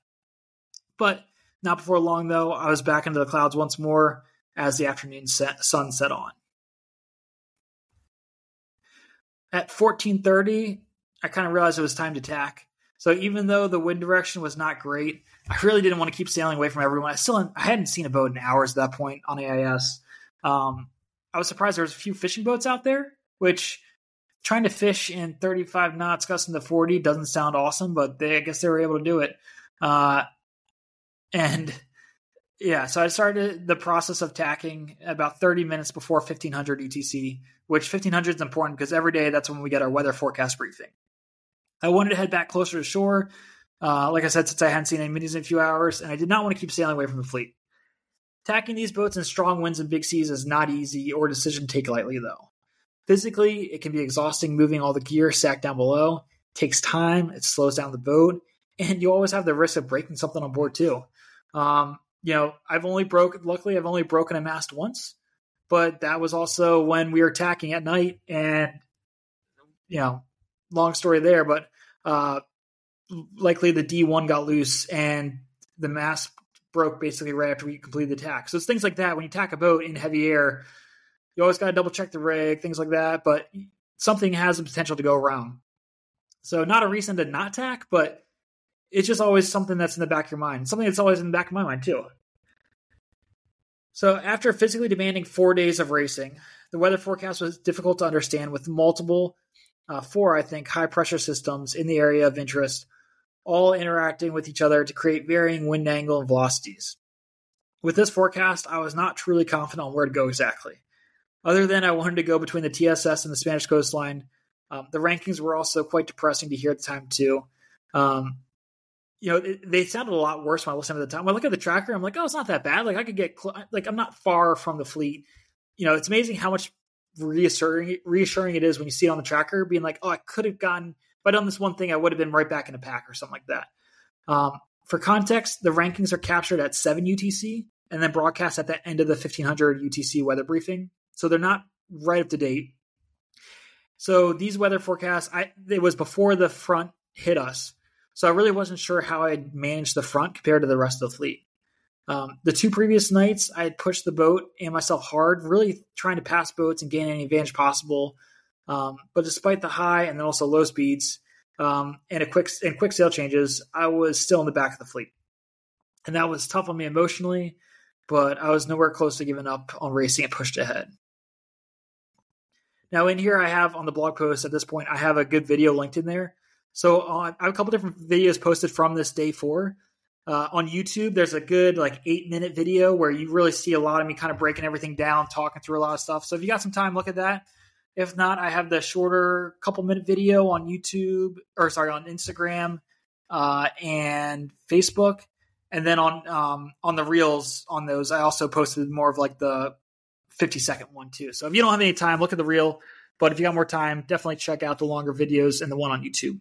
But not before long, though, I was back into the clouds once more as the afternoon set, sun set on. At 14:30, I kind of realized it was time to tack. So even though the wind direction was not great, I really didn't want to keep sailing away from everyone. I still I hadn't seen a boat in hours at that point on AIS. Um, I was surprised there was a few fishing boats out there, which trying to fish in 35 knots gusting to 40 doesn't sound awesome, but they, I guess they were able to do it. Uh, and yeah, so I started the process of tacking about 30 minutes before 1500 UTC, which 1500 is important because every day that's when we get our weather forecast briefing. I wanted to head back closer to shore. Uh, like I said, since I hadn't seen any minis in a few hours, and I did not want to keep sailing away from the fleet. Tacking these boats in strong winds and big seas is not easy or decision to take lightly, though. Physically, it can be exhausting moving all the gear stacked down below. It takes time, it slows down the boat, and you always have the risk of breaking something on board, too. Um, you know, I've only broken, luckily, I've only broken a mast once, but that was also when we were tacking at night, and, you know, long story there, but uh, likely the D1 got loose and the mast broke basically right after we completed the tack. So it's things like that. When you tack a boat in heavy air, you always got to double check the rig, things like that. But something has the potential to go wrong. So not a reason to not tack, but it's just always something that's in the back of your mind. Something that's always in the back of my mind too. So, after physically demanding four days of racing, the weather forecast was difficult to understand with multiple, uh, four, I think, high pressure systems in the area of interest, all interacting with each other to create varying wind angle and velocities. With this forecast, I was not truly confident on where to go exactly. Other than I wanted to go between the TSS and the Spanish coastline, um, the rankings were also quite depressing to hear at the time, too. Um, you know, it, they sounded a lot worse when I listened at the time. When I look at the tracker, I'm like, oh, it's not that bad. Like I could get, cl- like I'm not far from the fleet. You know, it's amazing how much reassuring reassuring it is when you see it on the tracker, being like, oh, I could have gotten, if I done this one thing, I would have been right back in a pack or something like that. Um, for context, the rankings are captured at 7 UTC and then broadcast at the end of the 1500 UTC weather briefing. So they're not right up to date. So these weather forecasts, I it was before the front hit us. So I really wasn't sure how I'd manage the front compared to the rest of the fleet. Um, the two previous nights, I had pushed the boat and myself hard, really trying to pass boats and gain any advantage possible. Um, but despite the high and then also low speeds um, and a quick and quick sail changes, I was still in the back of the fleet, and that was tough on me emotionally. But I was nowhere close to giving up on racing and pushed ahead. Now, in here, I have on the blog post at this point, I have a good video linked in there so I have a couple different videos posted from this day four. Uh, on YouTube, there's a good like eight minute video where you really see a lot of me kind of breaking everything down, talking through a lot of stuff. So if you got some time, look at that. If not, I have the shorter couple minute video on YouTube or sorry on Instagram uh, and Facebook, and then on um, on the reels on those, I also posted more of like the 50 second one too. So if you don't have any time, look at the reel. But if you got more time, definitely check out the longer videos and the one on YouTube.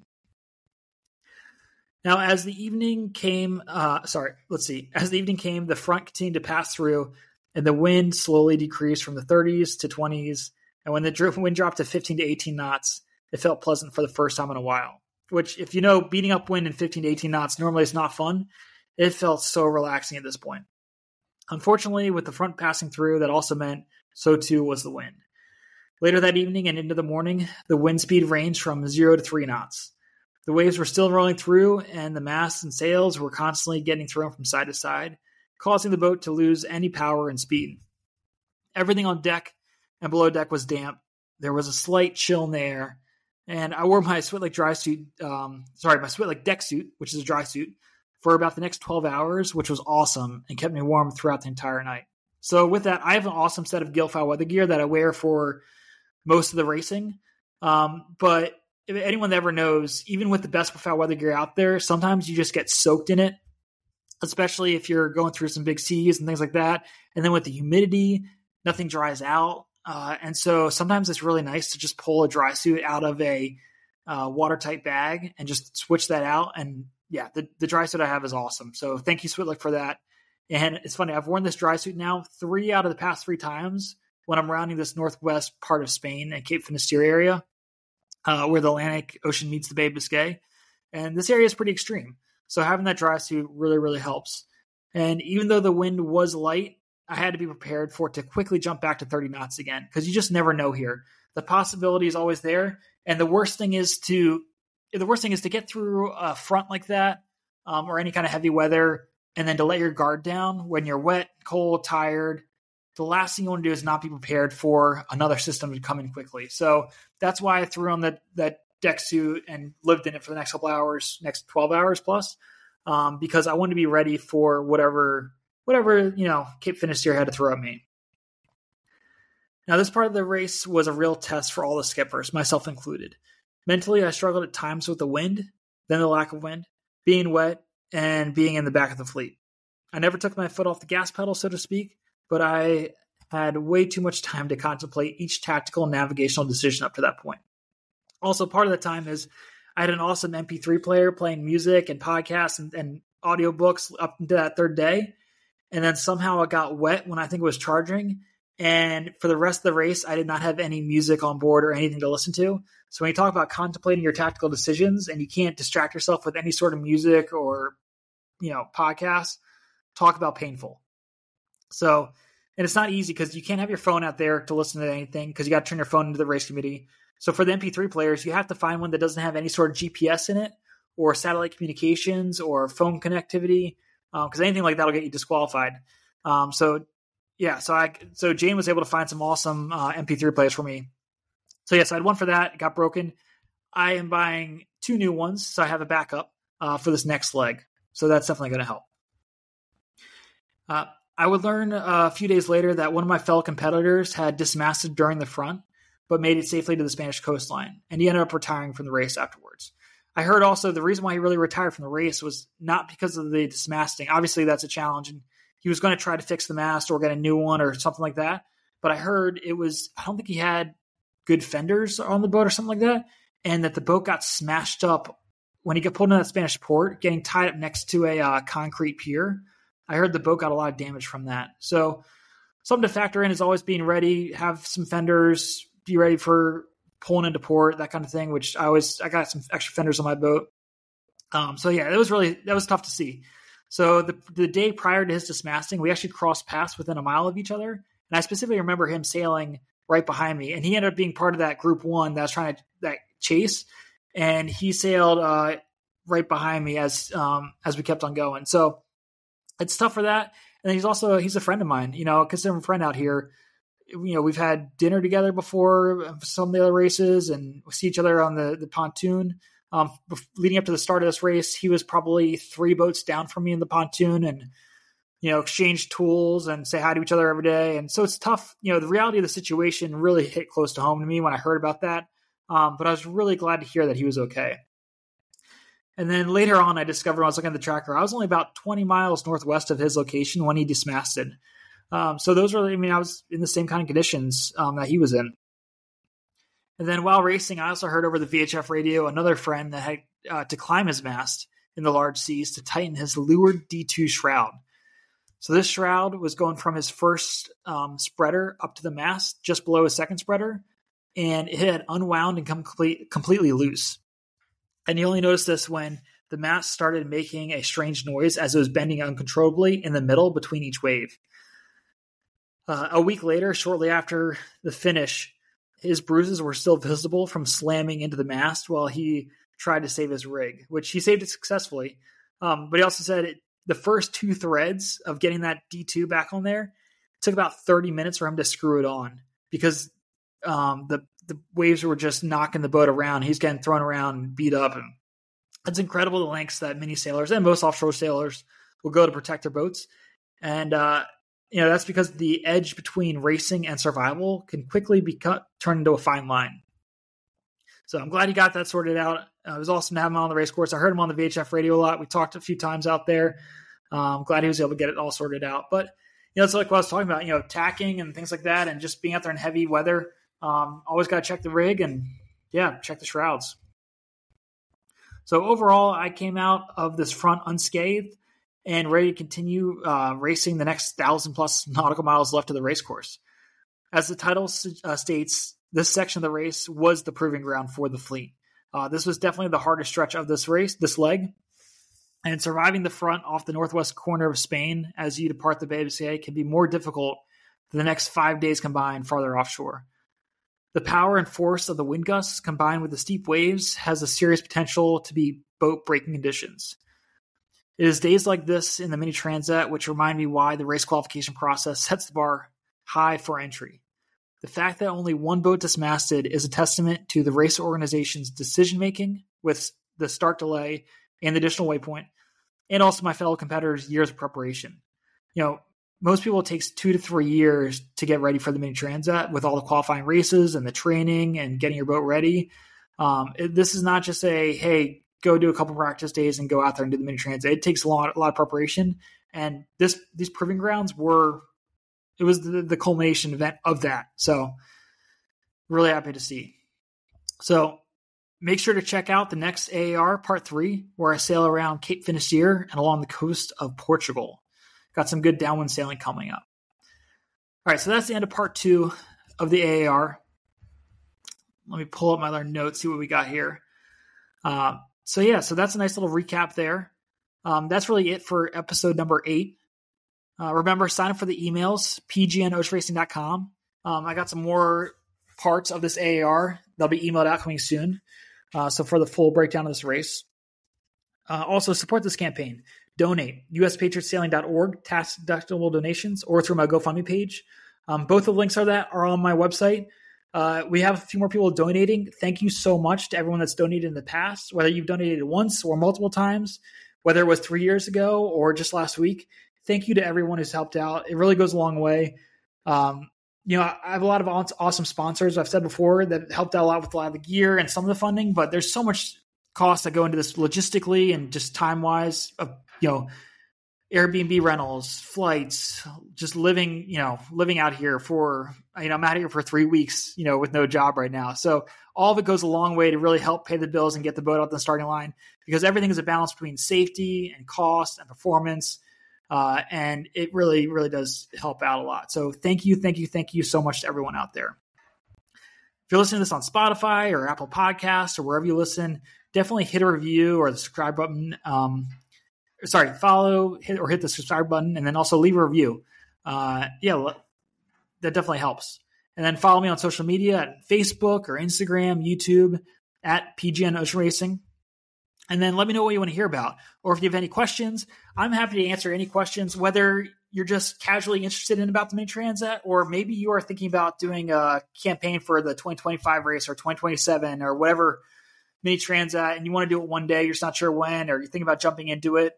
Now, as the evening came, uh, sorry, let's see. As the evening came, the front continued to pass through, and the wind slowly decreased from the 30s to 20s. And when the wind dropped to 15 to 18 knots, it felt pleasant for the first time in a while. Which, if you know, beating up wind in 15 to 18 knots normally is not fun. It felt so relaxing at this point. Unfortunately, with the front passing through, that also meant so too was the wind. Later that evening and into the morning, the wind speed ranged from zero to three knots. The waves were still rolling through, and the masts and sails were constantly getting thrown from side to side, causing the boat to lose any power and speed. Everything on deck and below deck was damp. There was a slight chill in the air, and I wore my Switlik dry suit, um, sorry, my Switlik deck suit, which is a dry suit, for about the next 12 hours, which was awesome and kept me warm throughout the entire night. So, with that, I have an awesome set of Gill foul weather gear that I wear for most of the racing. Um, but if anyone that ever knows, even with the best profile weather gear out there, sometimes you just get soaked in it, especially if you're going through some big seas and things like that. And then with the humidity, nothing dries out. Uh, and so sometimes it's really nice to just pull a dry suit out of a uh, watertight bag and just switch that out. And yeah, the, the dry suit I have is awesome. So thank you, Switlik, for that. And it's funny, I've worn this dry suit now three out of the past three times when I'm rounding this northwest part of Spain and Cape Finisterre area uh, where the Atlantic Ocean meets the Bay of Biscay. And this area is pretty extreme. So having that dry suit really, really helps. And even though the wind was light, I had to be prepared for it to quickly jump back to 30 knots again because you just never know here. The possibility is always there. And the worst thing is to the worst thing is to get through a front like that um, or any kind of heavy weather and then to let your guard down when you're wet, cold, tired, the last thing you want to do is not be prepared for another system to come in quickly. So that's why I threw on that that deck suit and lived in it for the next couple hours, next twelve hours plus, um, because I wanted to be ready for whatever whatever you know Cape Finisterre had to throw at me. Now this part of the race was a real test for all the skippers, myself included. Mentally, I struggled at times with the wind, then the lack of wind, being wet, and being in the back of the fleet. I never took my foot off the gas pedal, so to speak, but I had way too much time to contemplate each tactical navigational decision up to that point. Also, part of the time is I had an awesome MP3 player playing music and podcasts and, and audiobooks up into that third day. And then somehow it got wet when I think it was charging. And for the rest of the race, I did not have any music on board or anything to listen to. So when you talk about contemplating your tactical decisions and you can't distract yourself with any sort of music or, you know, podcasts, talk about painful. So, and it's not easy because you can't have your phone out there to listen to anything because you got to turn your phone into the race committee. So for the MP3 players, you have to find one that doesn't have any sort of GPS in it or satellite communications or phone connectivity because um, anything like that will get you disqualified. Um, so yeah, so I so Jane was able to find some awesome uh, MP3 players for me. So yes, I had one for that. It got broken. I am buying two new ones, so I have a backup uh, for this next leg. So that's definitely going to help. Uh, I would learn a few days later that one of my fellow competitors had dismasted during the front, but made it safely to the Spanish coastline, and he ended up retiring from the race afterwards. I heard also the reason why he really retired from the race was not because of the dismasting. Obviously, that's a challenge, and he was going to try to fix the mast or get a new one or something like that. But I heard it was, I don't think he had good fenders on the boat or something like that, and that the boat got smashed up when he got pulled into that Spanish port, getting tied up next to a uh, concrete pier. I heard the boat got a lot of damage from that. So, something to factor in is always being ready, have some fenders, be ready for pulling into port, that kind of thing. Which I always I got some extra fenders on my boat. Um, so yeah, that was really that was tough to see. So the the day prior to his dismasting, we actually crossed paths within a mile of each other, and I specifically remember him sailing right behind me, and he ended up being part of that group one that was trying to that chase, and he sailed uh, right behind me as um, as we kept on going. So it's tough for that. And he's also he's a friend of mine, you know, consider him a friend out here you know, we've had dinner together before some of the other races, and we see each other on the the pontoon. Um, leading up to the start of this race, he was probably three boats down from me in the pontoon, and you know, exchange tools and say hi to each other every day. And so it's tough. You know, the reality of the situation really hit close to home to me when I heard about that. Um, but I was really glad to hear that he was okay. And then later on, I discovered when I was looking at the tracker, I was only about 20 miles northwest of his location when he dismasted. Um, so those were, I mean, I was in the same kind of conditions um, that he was in. And then while racing, I also heard over the VHF radio another friend that had uh, to climb his mast in the large seas to tighten his leeward D2 shroud. So this shroud was going from his first um, spreader up to the mast, just below his second spreader, and it had unwound and come complete, completely loose. And you only noticed this when the mast started making a strange noise as it was bending uncontrollably in the middle between each wave. Uh, a week later, shortly after the finish, his bruises were still visible from slamming into the mast while he tried to save his rig, which he saved it successfully. Um, but he also said it, the first two threads of getting that D2 back on there took about 30 minutes for him to screw it on because um, the the waves were just knocking the boat around. He's getting thrown around and beat up. And it's incredible the lengths that many sailors and most offshore sailors will go to protect their boats. And uh, you know that's because the edge between racing and survival can quickly be cut, turned into a fine line. So I'm glad he got that sorted out. Uh, it was awesome to have him on the race course. I heard him on the VHF radio a lot. We talked a few times out there. Um, I'm glad he was able to get it all sorted out. But you know, it's like what I was talking about. You know, tacking and things like that, and just being out there in heavy weather. Um, always got to check the rig and yeah, check the shrouds. So overall, I came out of this front unscathed and ready to continue uh, racing the next thousand plus nautical miles left of the race course. As the title uh, states, this section of the race was the proving ground for the fleet. Uh, this was definitely the hardest stretch of this race, this leg. And surviving the front off the northwest corner of Spain as you depart the Bay of Biscay can be more difficult than the next five days combined farther offshore. The power and force of the wind gusts combined with the steep waves has a serious potential to be boat breaking conditions. It is days like this in the mini transat which remind me why the race qualification process sets the bar high for entry. The fact that only one boat dismasted is a testament to the race organization's decision making with the start delay and the additional waypoint, and also my fellow competitors' years of preparation. You know, most people it takes two to three years to get ready for the mini transat with all the qualifying races and the training and getting your boat ready. Um, this is not just a hey, go do a couple practice days and go out there and do the mini transat. It takes a lot, a lot of preparation, and this these proving grounds were it was the, the culmination event of that. So really happy to see. So make sure to check out the next AAR part three, where I sail around Cape Finisterre and along the coast of Portugal. Got some good downwind sailing coming up. All right, so that's the end of part two of the AAR. Let me pull up my other notes, see what we got here. Uh, so yeah, so that's a nice little recap there. Um, that's really it for episode number eight. Uh, remember, sign up for the emails, pgnoceanracing.com. Um, I got some more parts of this AAR. They'll be emailed out coming soon. Uh, so for the full breakdown of this race. Uh, also, support this campaign. donate. USPatriotSailing.org, tax deductible donations, or through my GoFundMe page. Um, both of the links are that are on my website. Uh, we have a few more people donating. Thank you so much to everyone that's donated in the past, whether you've donated once or multiple times, whether it was three years ago or just last week. Thank you to everyone who's helped out. It really goes a long way. Um, you know, I have a lot of awesome sponsors. I've said before that helped out a lot with a lot of the gear and some of the funding, but there's so much costs that go into this logistically and just time wise of you know Airbnb rentals, flights, just living, you know, living out here for, you know, I'm out here for three weeks, you know, with no job right now. So all of it goes a long way to really help pay the bills and get the boat out the starting line because everything is a balance between safety and cost and performance. Uh, and it really, really does help out a lot. So thank you, thank you, thank you so much to everyone out there. If you're listening to this on Spotify or Apple Podcasts or wherever you listen, definitely hit a review or the subscribe button. Um, sorry, follow hit, or hit the subscribe button, and then also leave a review. Uh, yeah, that definitely helps. And then follow me on social media at Facebook or Instagram, YouTube at PGN Ocean Racing. And then let me know what you want to hear about. Or if you have any questions, I'm happy to answer any questions, whether you're just casually interested in about the mini transat, or maybe you are thinking about doing a campaign for the 2025 race or 2027 or whatever mini transat and you want to do it one day, you're just not sure when, or you're thinking about jumping into it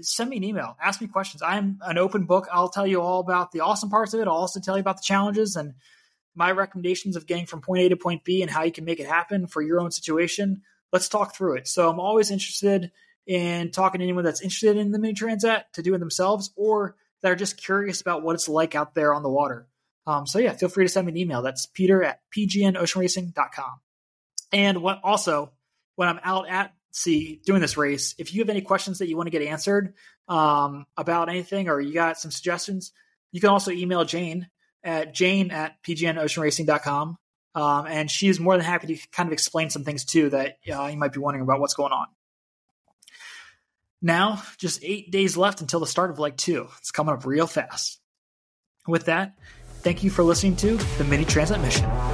send me an email, ask me questions. I'm an open book. I'll tell you all about the awesome parts of it. I'll also tell you about the challenges and my recommendations of getting from point A to point B and how you can make it happen for your own situation. Let's talk through it. So I'm always interested in talking to anyone that's interested in the mini transat to do it themselves or that are just curious about what it's like out there on the water. Um, so yeah, feel free to send me an email. That's peter at pgnoceanracing.com. And what also, when I'm out at sea doing this race. If you have any questions that you want to get answered um, about anything or you got some suggestions, you can also email Jane at jane at pgnoceanracing.com. Um, and she is more than happy to kind of explain some things too that uh, you might be wondering about what's going on. Now, just eight days left until the start of leg two. It's coming up real fast. With that, thank you for listening to the Mini Transat Mission.